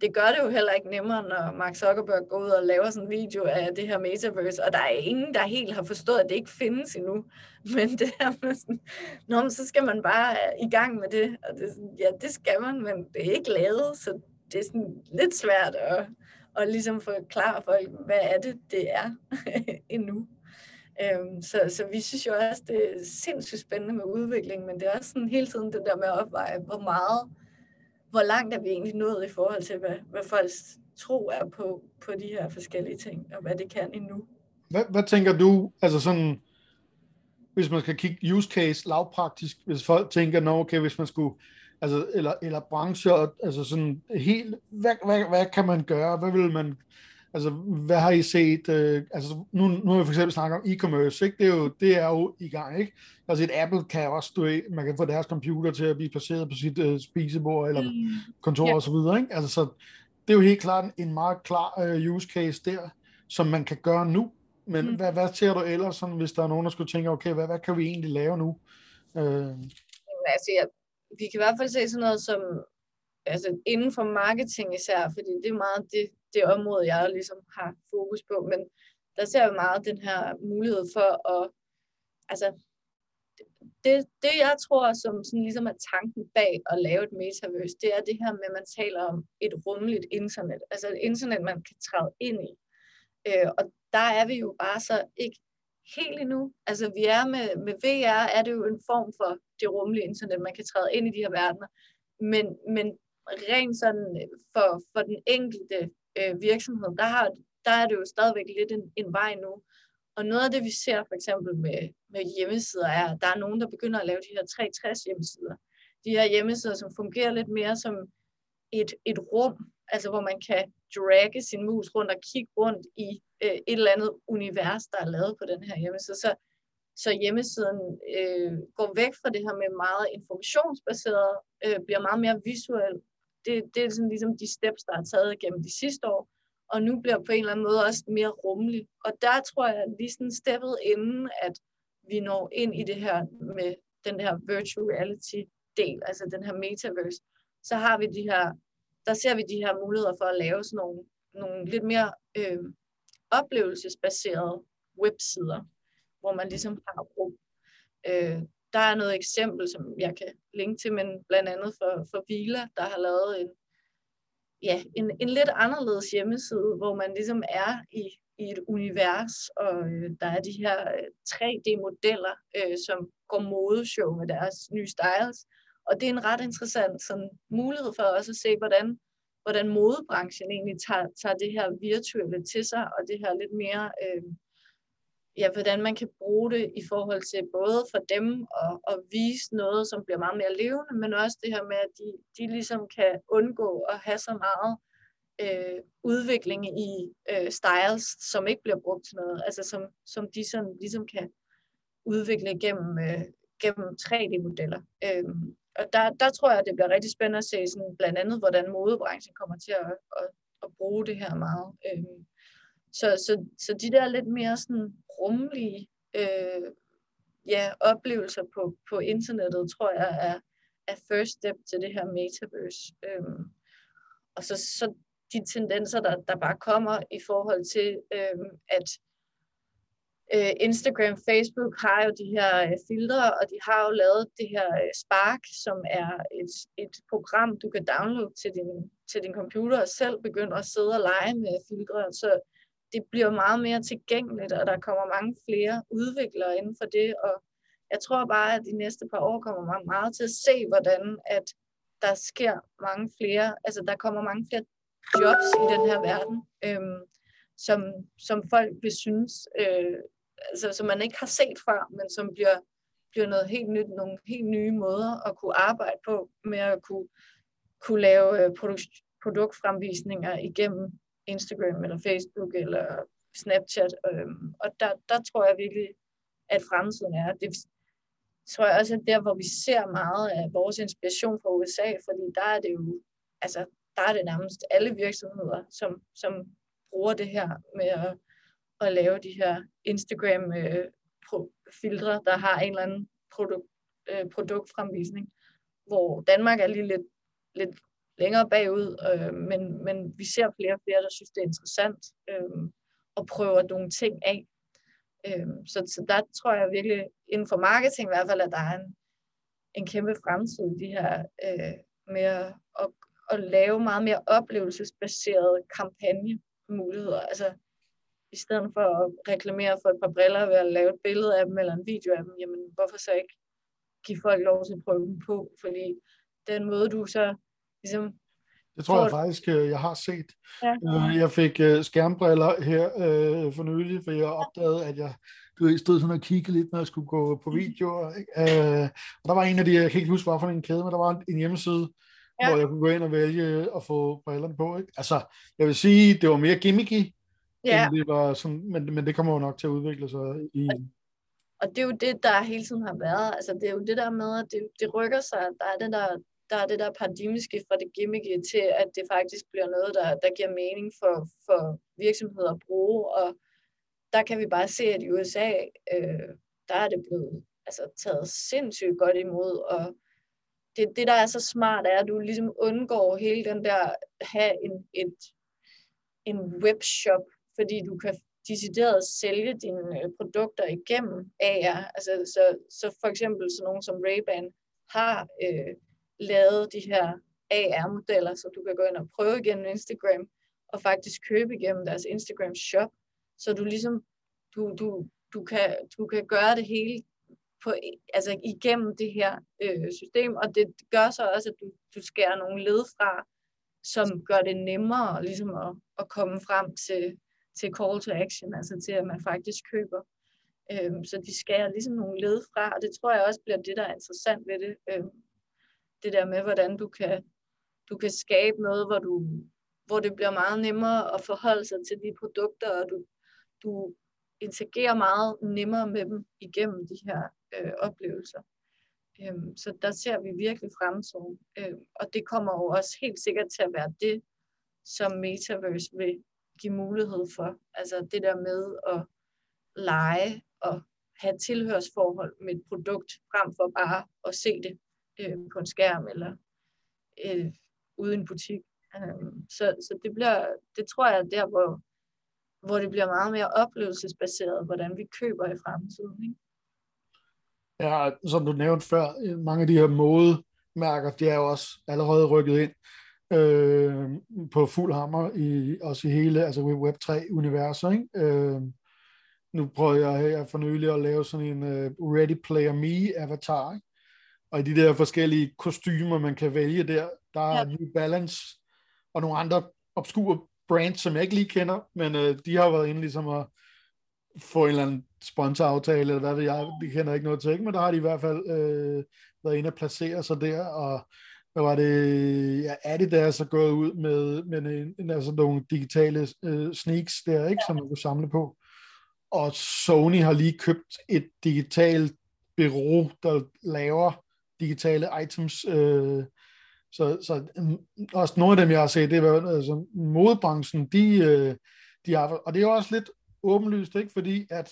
det gør det jo heller ikke nemmere, når Mark Zuckerberg går ud og laver sådan en video af det her metaverse, og der er ingen, der helt har forstået, at det ikke findes endnu. [LAUGHS] Men det her med sådan, Nå, så skal man bare øh, i gang med det. Og det sådan, ja, det skal man, men det er ikke lavet, så det er sådan lidt svært at, at ligesom forklare folk, hvad er det, det er [LAUGHS] endnu. Øhm, så, så vi synes jo også, det er sindssygt spændende med udvikling, men det er også sådan hele tiden det der med at opveje, hvor meget hvor langt er vi egentlig nået i forhold til, hvad, hvad folks tro er på, på de her forskellige ting, og hvad det kan endnu. Hvad, hvad tænker du, altså sådan, hvis man skal kigge use case lavpraktisk, hvis folk tænker, nå okay, hvis man skulle, altså, eller, eller brancher, altså sådan helt, hvad, hvad, hvad kan man gøre, hvad vil man, altså hvad har I set, øh, altså nu, nu har vi for eksempel snakket om e-commerce, ikke? Det, er jo, det er jo i gang, ikke? Jeg har set, Apple kan også, du man kan få deres computer til at blive placeret på sit øh, spisebord eller mm. kontor yeah. og så videre, ikke? Altså så det er jo helt klart en meget klar øh, use case der, som man kan gøre nu, men mm. hvad, hvad ser du ellers, sådan, hvis der er nogen, der skulle tænke, okay, hvad, hvad kan vi egentlig lave nu? Øh. Altså, ja, vi kan i hvert fald se sådan noget som, altså inden for marketing især, fordi det er meget det, det område, jeg ligesom har fokus på, men der ser vi meget den her mulighed for at, altså, det, det jeg tror, som sådan ligesom er tanken bag at lave et metaverse, det er det her med, at man taler om et rummeligt internet, altså et internet, man kan træde ind i. Øh, og der er vi jo bare så ikke helt endnu. Altså vi er med, med VR, er det jo en form for det rummelige internet, man kan træde ind i de her verdener. Men, men rent sådan for, for den enkelte øh, virksomhed, der, har, der er det jo stadigvæk lidt en, en vej nu. Og noget af det, vi ser for eksempel med, med hjemmesider, er, at der er nogen, der begynder at lave de her 360 hjemmesider. De her hjemmesider, som fungerer lidt mere som et, et rum, altså hvor man kan dragge sin mus rundt og kigge rundt i øh, et eller andet univers, der er lavet på den her hjemmeside. Så, så hjemmesiden øh, går væk fra det her med meget informationsbaseret, øh, bliver meget mere visuel. Det, det er sådan ligesom de steps, der er taget gennem de sidste år, og nu bliver på en eller anden måde også mere rummelig. Og der tror jeg lige sådan steppet inden, at vi når ind i det her med den her virtual reality del, altså den her metaverse, så har vi de her, der ser vi de her muligheder for at lave sådan nogle, nogle lidt mere øh, oplevelsesbaserede websider, hvor man ligesom har rum. Øh, der er noget eksempel, som jeg kan linke til, men blandt andet for, for Vila, der har lavet en, ja, en, en lidt anderledes hjemmeside, hvor man ligesom er i, i et univers, og øh, der er de her øh, 3D-modeller, øh, som går modeshow med deres nye styles. Og det er en ret interessant sådan, mulighed for også at se, hvordan, hvordan modebranchen egentlig tager, tager det her virtuelle til sig, og det her lidt mere øh, ja, hvordan man kan bruge det i forhold til både for dem og, og vise noget, som bliver meget mere levende, men også det her med, at de, de ligesom kan undgå at have så meget øh, udvikling i øh, styles, som ikke bliver brugt til noget, altså som, som de sådan, ligesom kan udvikle gennem, øh, gennem 3D-modeller. Øh, og der, der tror jeg, at det bliver rigtig spændende at se sådan, blandt andet, hvordan modebranchen kommer til at, at, at bruge det her meget. Øh, så, så, så de der lidt mere sådan rummelige øh, ja, oplevelser på, på internettet, tror jeg er, er first step til det her metaverse. Øhm, og så, så de tendenser, der, der bare kommer i forhold til, øhm, at øh, Instagram, Facebook har jo de her øh, filtre, og de har jo lavet det her øh, Spark, som er et, et program, du kan downloade til din, til din computer og selv begynde at sidde og lege med filtre. Så det bliver meget mere tilgængeligt, og der kommer mange flere udviklere inden for det, og jeg tror bare, at de næste par år kommer man meget til at se, hvordan at der sker mange flere, altså der kommer mange flere jobs i den her verden, øhm, som, som folk vil synes, øh, altså som man ikke har set før, men som bliver, bliver noget helt nyt, nogle helt nye måder at kunne arbejde på, med at kunne, kunne lave øh, produkt, produktfremvisninger igennem. Instagram eller Facebook eller Snapchat. Øhm, og der, der tror jeg virkelig, at fremtiden er. Det tror jeg også, er der, hvor vi ser meget af vores inspiration fra USA, fordi der er det jo, altså, der er det nærmest alle virksomheder, som, som bruger det her med at, at lave de her Instagram-filtre, øh, der har en eller anden produkt, øh, produktfremvisning, hvor Danmark er lige lidt, lidt længere bagud, øh, men, men vi ser flere og flere, der synes, det er interessant øh, og prøver nogle ting af. Øh, så, så der tror jeg virkelig, inden for marketing i hvert fald, at der er en, en kæmpe fremtid de her øh, med at, at, at lave meget mere oplevelsesbaserede kampagnemuligheder. Altså i stedet for at reklamere for et par briller ved at lave et billede af dem eller en video af dem, jamen hvorfor så ikke give folk lov til at prøve dem på? Fordi den måde, du så ligesom det tror jeg faktisk, øh, jeg har set. Ja. Øh, jeg fik øh, skærmbriller her for nylig, for jeg opdagede, at jeg du ved, stod sådan og kiggede lidt, når jeg skulle gå på mm. video. Og der var en af de, jeg kan ikke huske, hvad for en kæde, men der var en hjemmeside, ja. hvor jeg kunne gå ind og vælge at få brillerne på. Ikke? Altså, jeg vil sige, det var mere gimmicky, ja. end det var sådan, men, men det kommer jo nok til at udvikle sig i... Og det er jo det, der hele tiden har været. Altså, det er jo det der med, at det, det rykker sig. Der er den der der er det der paradigmeskift fra det gimmicky til, at det faktisk bliver noget, der, der giver mening for, for virksomheder at bruge. Og der kan vi bare se, at i USA, øh, der er det blevet altså, taget sindssygt godt imod. Og det, det, der er så smart, er, at du ligesom undgår hele den der, have en, et, en webshop, fordi du kan decideret sælge dine øh, produkter igennem AR. Altså, så, så for eksempel sådan nogen som Ray-Ban har øh, lavet de her AR-modeller, så du kan gå ind og prøve igennem Instagram, og faktisk købe igennem deres Instagram shop, så du ligesom, du, du, du, kan, du kan gøre det hele på, altså igennem det her øh, system, og det gør så også, at du, du skærer nogle led fra, som gør det nemmere ligesom at, at komme frem til, til call to action, altså til at man faktisk køber. Øhm, så de skærer ligesom nogle led fra, og det tror jeg også bliver det, der er interessant ved det. Øhm, det der med, hvordan du kan, du kan skabe noget, hvor, du, hvor det bliver meget nemmere at forholde sig til de produkter, og du, du interagerer meget nemmere med dem igennem de her øh, oplevelser. Øhm, så der ser vi virkelig fremtiden. Øhm, og det kommer jo også helt sikkert til at være det, som Metaverse vil give mulighed for. Altså det der med at lege og have tilhørsforhold med et produkt, frem for bare at se det øh, på en skærm eller, øh, ude i en butik. Øh, så, så det bliver, det tror jeg er der, hvor, hvor det bliver meget mere oplevelsesbaseret, hvordan vi køber i fremtiden. Ikke? Ja, som du nævnte før, mange af de her modemærker, de er jo også allerede rykket ind øh, på fuld hammer, i, også i hele altså Web3-universet. Ikke? Øh, nu prøver jeg her for nylig at lave sådan en uh, Ready Player Me-avatar, ikke? Og i de der forskellige kostymer, man kan vælge der, der er ja. New Balance og nogle andre obskure brands, som jeg ikke lige kender, men uh, de har været inde ligesom at få en eller anden sponsoraftale, eller hvad ved jeg, vi kender ikke noget til, ikke? men der har de i hvert fald uh, været inde og placere sig der, og hvad var det, ja, Adidas er gået ud med, med en, en, altså nogle digitale uh, sneaks der, ikke, ja. som man kunne samle på. Og Sony har lige købt et digitalt bureau, der laver digitale items. Øh, så, så mm, også nogle af dem, jeg har set, det er altså, modebranchen, de, øh, de har, og det er jo også lidt åbenlyst, ikke? fordi at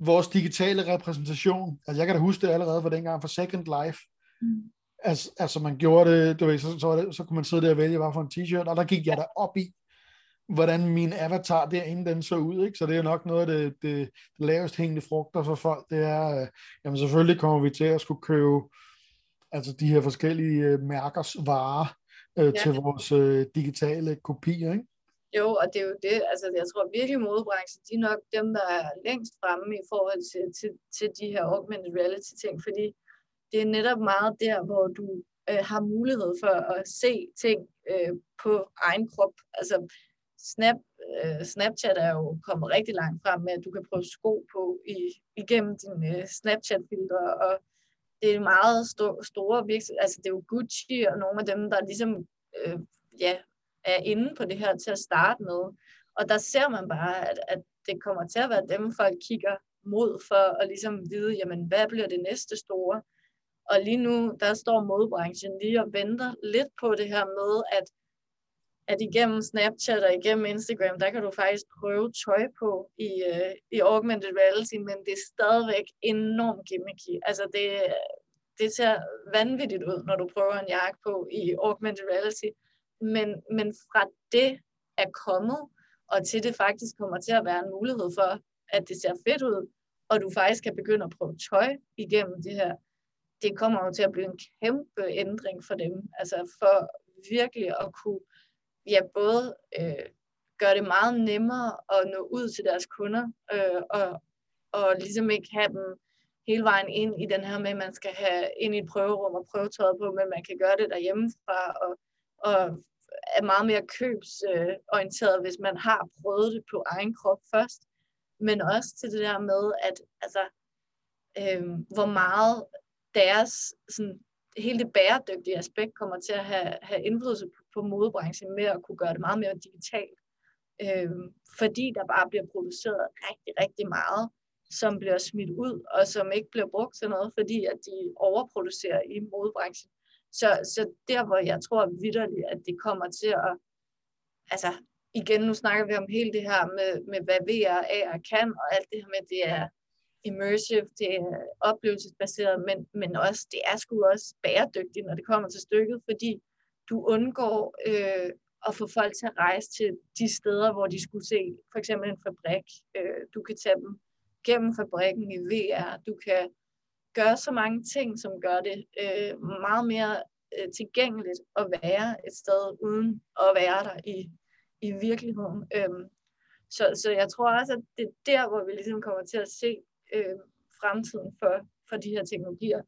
vores digitale repræsentation, altså jeg kan da huske det allerede fra dengang for Second Life, mm. altså, altså man gjorde det, du ved, så, så, det, så kunne man sidde der og vælge, hvad for en t-shirt, og der gik jeg da op i, hvordan min avatar derinde den så ud, ikke? så det er nok noget af det, det, det lavest hængende frugter for folk, det er, øh, jamen selvfølgelig kommer vi til at skulle købe altså de her forskellige øh, mærkers varer øh, ja. til vores øh, digitale kopier, ikke? Jo, og det er jo det, altså jeg tror virkelig modebranchen, de er nok dem, der er længst fremme i forhold til, til, til de her augmented reality ting, fordi det er netop meget der, hvor du øh, har mulighed for at se ting øh, på egen krop. Altså Snap, øh, Snapchat er jo kommet rigtig langt frem med, at du kan prøve sko på i, igennem dine øh, Snapchat-filtre, og det er meget sto- store virksomheder, altså det er jo Gucci og nogle af dem, der ligesom øh, ja, er inde på det her til at starte med. Og der ser man bare, at, at det kommer til at være dem, folk kigger mod for at ligesom vide, jamen hvad bliver det næste store? Og lige nu, der står modbranchen lige og venter lidt på det her med, at at igennem Snapchat og igennem Instagram, der kan du faktisk prøve tøj på i, øh, i augmented reality, men det er stadigvæk enormt gimmicky. Altså det, det ser vanvittigt ud, når du prøver en jakke på i augmented reality. Men, men fra det er kommet, og til det faktisk kommer til at være en mulighed for, at det ser fedt ud, og du faktisk kan begynde at prøve tøj igennem det her, det kommer jo til at blive en kæmpe ændring for dem. Altså for virkelig at kunne ja, både øh, gøre det meget nemmere at nå ud til deres kunder, øh, og, og ligesom ikke have dem hele vejen ind i den her med, at man skal have ind i et prøverum og prøve tøjet på, men man kan gøre det derhjemmefra, og, og er meget mere købsorienteret, hvis man har prøvet det på egen krop først. Men også til det der med, at altså, øh, hvor meget deres sådan, hele det bæredygtige aspekt kommer til at have, have indflydelse på, på modebranchen med at kunne gøre det meget mere digitalt. Øh, fordi der bare bliver produceret rigtig, rigtig meget, som bliver smidt ud, og som ikke bliver brugt til noget, fordi at de overproducerer i modebranchen. Så, så der, hvor jeg tror vidderligt, at det kommer til at, altså igen, nu snakker vi om hele det her med, med hvad VR, AR kan, og alt det her med, det er immersive, det er oplevelsesbaseret, men, men også, det er sgu også bæredygtigt, når det kommer til stykket, fordi du undgår øh, at få folk til at rejse til de steder, hvor de skulle se for eksempel en fabrik. Øh, du kan tage dem gennem fabrikken i VR. Du kan gøre så mange ting, som gør det øh, meget mere øh, tilgængeligt at være et sted uden at være der i, i virkeligheden. Øhm, så, så jeg tror også, at det er der, hvor vi ligesom kommer til at se øh, fremtiden for, for de her teknologier.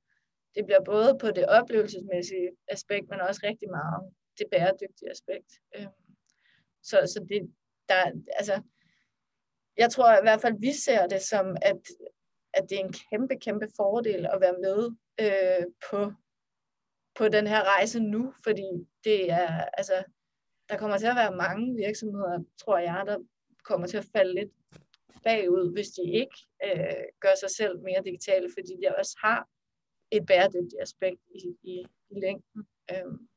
Det bliver både på det oplevelsesmæssige aspekt, men også rigtig meget det bæredygtige aspekt. Øh, så, så det, der, altså, jeg tror i hvert fald, vi ser det som, at, at det er en kæmpe, kæmpe fordel at være med øh, på, på den her rejse nu, fordi det er, altså, der kommer til at være mange virksomheder, tror jeg, der kommer til at falde lidt bagud, hvis de ikke øh, gør sig selv mere digitale, fordi de også har et bæredygtigt aspekt i, i, i længden. Øhm,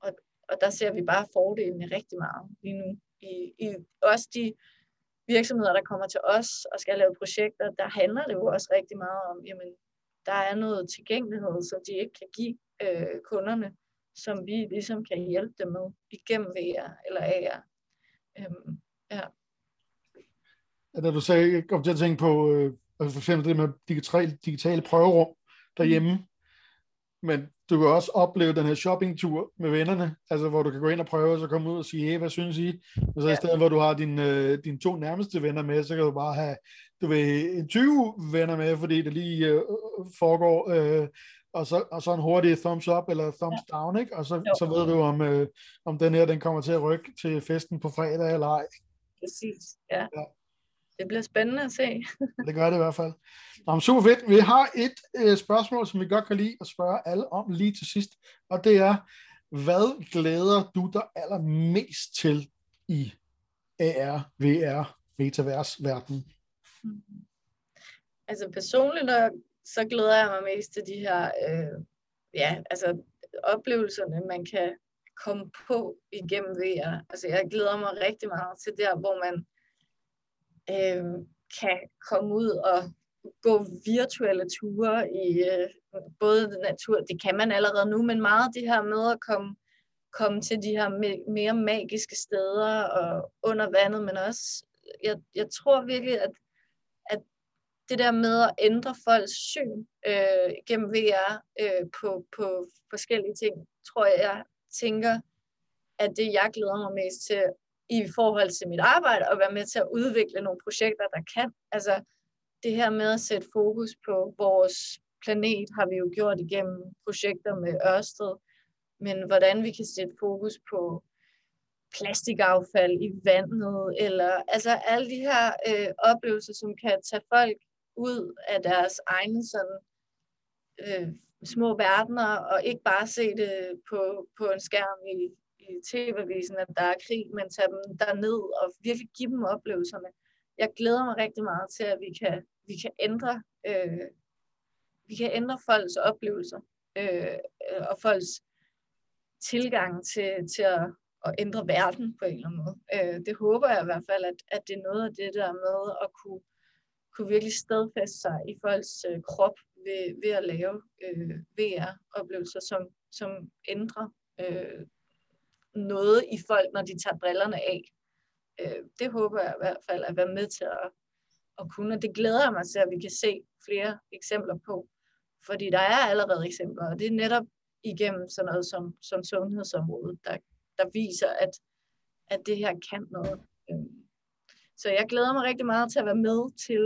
og, og der ser vi bare fordelene rigtig meget lige nu. I, i også de virksomheder, der kommer til os og skal lave projekter, der handler det jo også rigtig meget om, jamen, der er noget tilgængelighed, som de ikke kan give øh, kunderne, som vi ligesom kan hjælpe dem med igennem VR eller AR. Øhm, ja. ja. Da du sagde, jeg kom til at tænke på øh, altså for eksempel det med digitale, digitale prøverum derhjemme, mm. Men du kan også opleve den her shoppingtur med vennerne, altså hvor du kan gå ind og prøve, og så komme ud og sige, hey, hvad synes I? Og så ja. i stedet, hvor du har din, øh, dine to nærmeste venner med, så kan du bare have, du ved, 20 venner med, fordi det lige øh, foregår, øh, og, så, og så en hurtig thumbs up eller thumbs ja. down, ikke? Og så, så ved du, om, øh, om den her, den kommer til at rykke til festen på fredag eller ej. Præcis, ja. ja. Det bliver spændende at se. [LAUGHS] det gør det i hvert fald. Nå, super fedt. Vi har et øh, spørgsmål, som vi godt kan lide at spørge alle om lige til sidst, og det er, hvad glæder du dig allermest til i AR, VR, metavers verden? Altså personligt, så glæder jeg mig mest til de her, øh, ja, altså oplevelserne, man kan komme på igennem VR. Altså jeg glæder mig rigtig meget til der, hvor man øh, kan komme ud og gå virtuelle ture i øh, både natur, det kan man allerede nu, men meget det her med at komme, komme til de her mere magiske steder og under vandet, men også, jeg, jeg tror virkelig, at, at det der med at ændre folks syn øh, gennem VR øh, på, på forskellige ting, tror jeg, jeg tænker, at det jeg glæder mig mest til i forhold til mit arbejde, og være med til at udvikle nogle projekter, der kan. Altså det her med at sætte fokus på vores planet, har vi jo gjort igennem projekter med Ørsted, men hvordan vi kan sætte fokus på plastikaffald i vandet, eller altså alle de her øh, oplevelser, som kan tage folk ud af deres egne sådan, øh, små verdener, og ikke bare se det på, på en skærm i, i tv-avisen, at der er krig, men tage dem derned og virkelig give dem oplevelserne. Jeg glæder mig rigtig meget til, at vi kan, vi kan ændre øh, vi kan ændre folks oplevelser øh, og folks tilgang til, til at, at ændre verden på en eller anden måde. Øh, det håber jeg i hvert fald, at, at det er noget af det der med at kunne, kunne virkelig stadfæste sig i folks øh, krop ved, ved at lave øh, VR-oplevelser, som, som ændrer øh, noget i folk, når de tager brillerne af. Øh, det håber jeg i hvert fald at være med til at, at kunne, og det glæder jeg mig til, at vi kan se flere eksempler på. Fordi der er allerede eksempler, og det er netop igennem sådan noget som, som sundhedsområdet, der, der viser, at, at det her kan noget. Øh, så jeg glæder mig rigtig meget til at være med til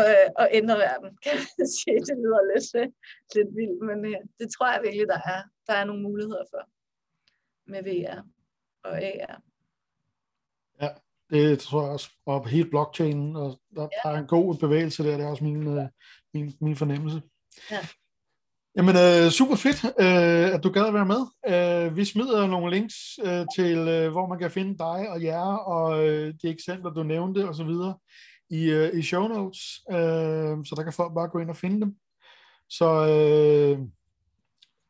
øh, at ændre verden, [LAUGHS] kan man sige. Det lyder lidt, lidt vildt, men øh, det tror jeg virkelig, der er, der er nogle muligheder for med VR og AR. Ja, det tror jeg også. Og helt blockchain, og der, ja. der er en god bevægelse der, det er også min, øh, min, min fornemmelse. Ja. Jamen, øh, super fedt, øh, at du gad at være med. Øh, vi smider nogle links øh, til, øh, hvor man kan finde dig og jer, og øh, de eksempler, du nævnte osv. i, øh, i show notes, øh, så der kan folk bare gå ind og finde dem. Så øh,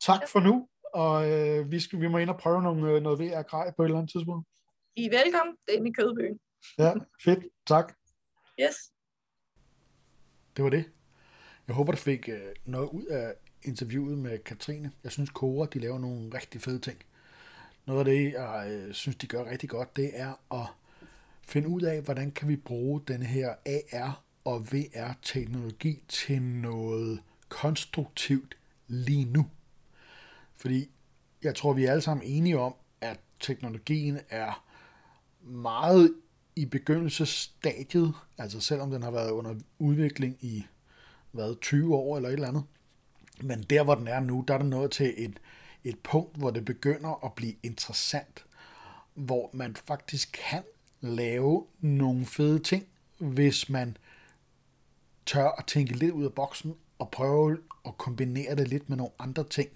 tak for nu, og øh, vi, skal, vi må ind og prøve nogle, øh, noget VR-grej på et eller andet tidspunkt. I er velkommen. Det er inde i Kødbyen. Ja, fedt. Tak. Yes. Det var det. Jeg håber, du fik øh, noget ud af interviewet med Katrine. Jeg synes, Cora, de laver nogle rigtig fede ting. Noget af det, jeg øh, synes, de gør rigtig godt, det er at finde ud af, hvordan kan vi bruge den her AR og VR-teknologi til noget konstruktivt lige nu. Fordi jeg tror, vi er alle sammen enige om, at teknologien er meget i begyndelsesstadiet, altså selvom den har været under udvikling i hvad, 20 år eller et eller andet. Men der, hvor den er nu, der er den nået til et, et punkt, hvor det begynder at blive interessant, hvor man faktisk kan lave nogle fede ting, hvis man tør at tænke lidt ud af boksen og prøve at kombinere det lidt med nogle andre ting,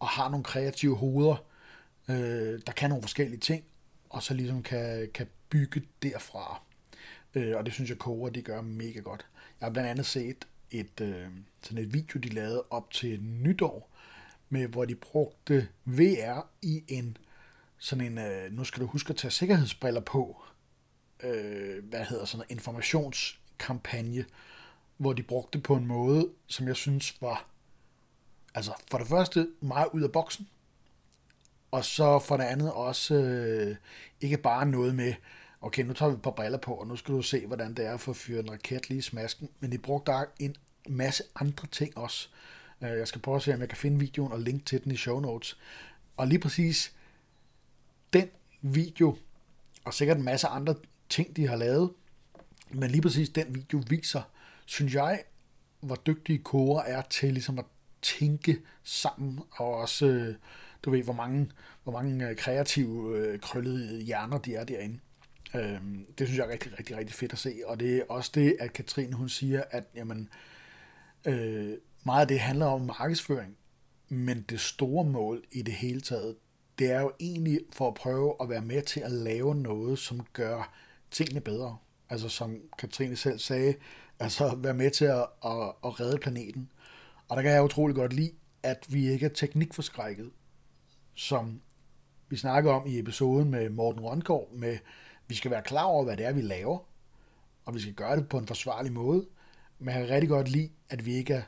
og har nogle kreative hoveder, øh, der kan nogle forskellige ting, og så ligesom kan, kan bygge derfra. Øh, og det synes jeg, Kora de gør mega godt. Jeg har blandt andet set et, øh, sådan et video, de lavede op til nytår, med, hvor de brugte VR i en sådan en, øh, nu skal du huske at tage sikkerhedsbriller på, øh, hvad hedder sådan en informationskampagne, hvor de brugte på en måde, som jeg synes var, altså for det første meget ud af boksen, Og så for det andet også øh, ikke bare noget med, okay, nu tager vi et par briller på, og nu skal du se, hvordan det er for at fyre en raket lige i smasken. Men de brugte der en masse andre ting også. Øh, jeg skal prøve at se, om jeg kan finde videoen og link til den i show notes. Og lige præcis den video, og sikkert en masse andre ting, de har lavet, men lige præcis den video viser, synes jeg, hvor dygtige kore er til ligesom at tænke sammen, og også, øh, du ved, hvor mange, hvor mange øh, kreative, øh, krøllede hjerner de er derinde. Øhm, det synes jeg er rigtig, rigtig, rigtig fedt at se, og det er også det, at Katrine hun siger, at jamen, øh, meget af det handler om markedsføring, men det store mål i det hele taget, det er jo egentlig for at prøve at være med til at lave noget, som gør tingene bedre. Altså som Katrine selv sagde, altså være med til at, at, at redde planeten. Og der kan jeg utrolig godt lide, at vi ikke er teknikforskrækket, som vi snakker om i episoden med Morten Røngaard, med vi skal være klar over, hvad det er, vi laver, og vi skal gøre det på en forsvarlig måde. Men jeg kan rigtig godt lide, at vi ikke er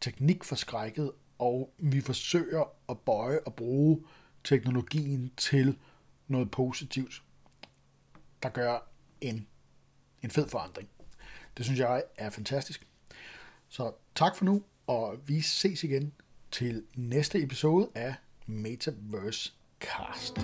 teknikforskrækket, og vi forsøger at bøje og bruge teknologien til noget positivt, der gør en, en fed forandring. Det synes jeg er fantastisk. Så tak for nu, og vi ses igen til næste episode af Metaverse Cast.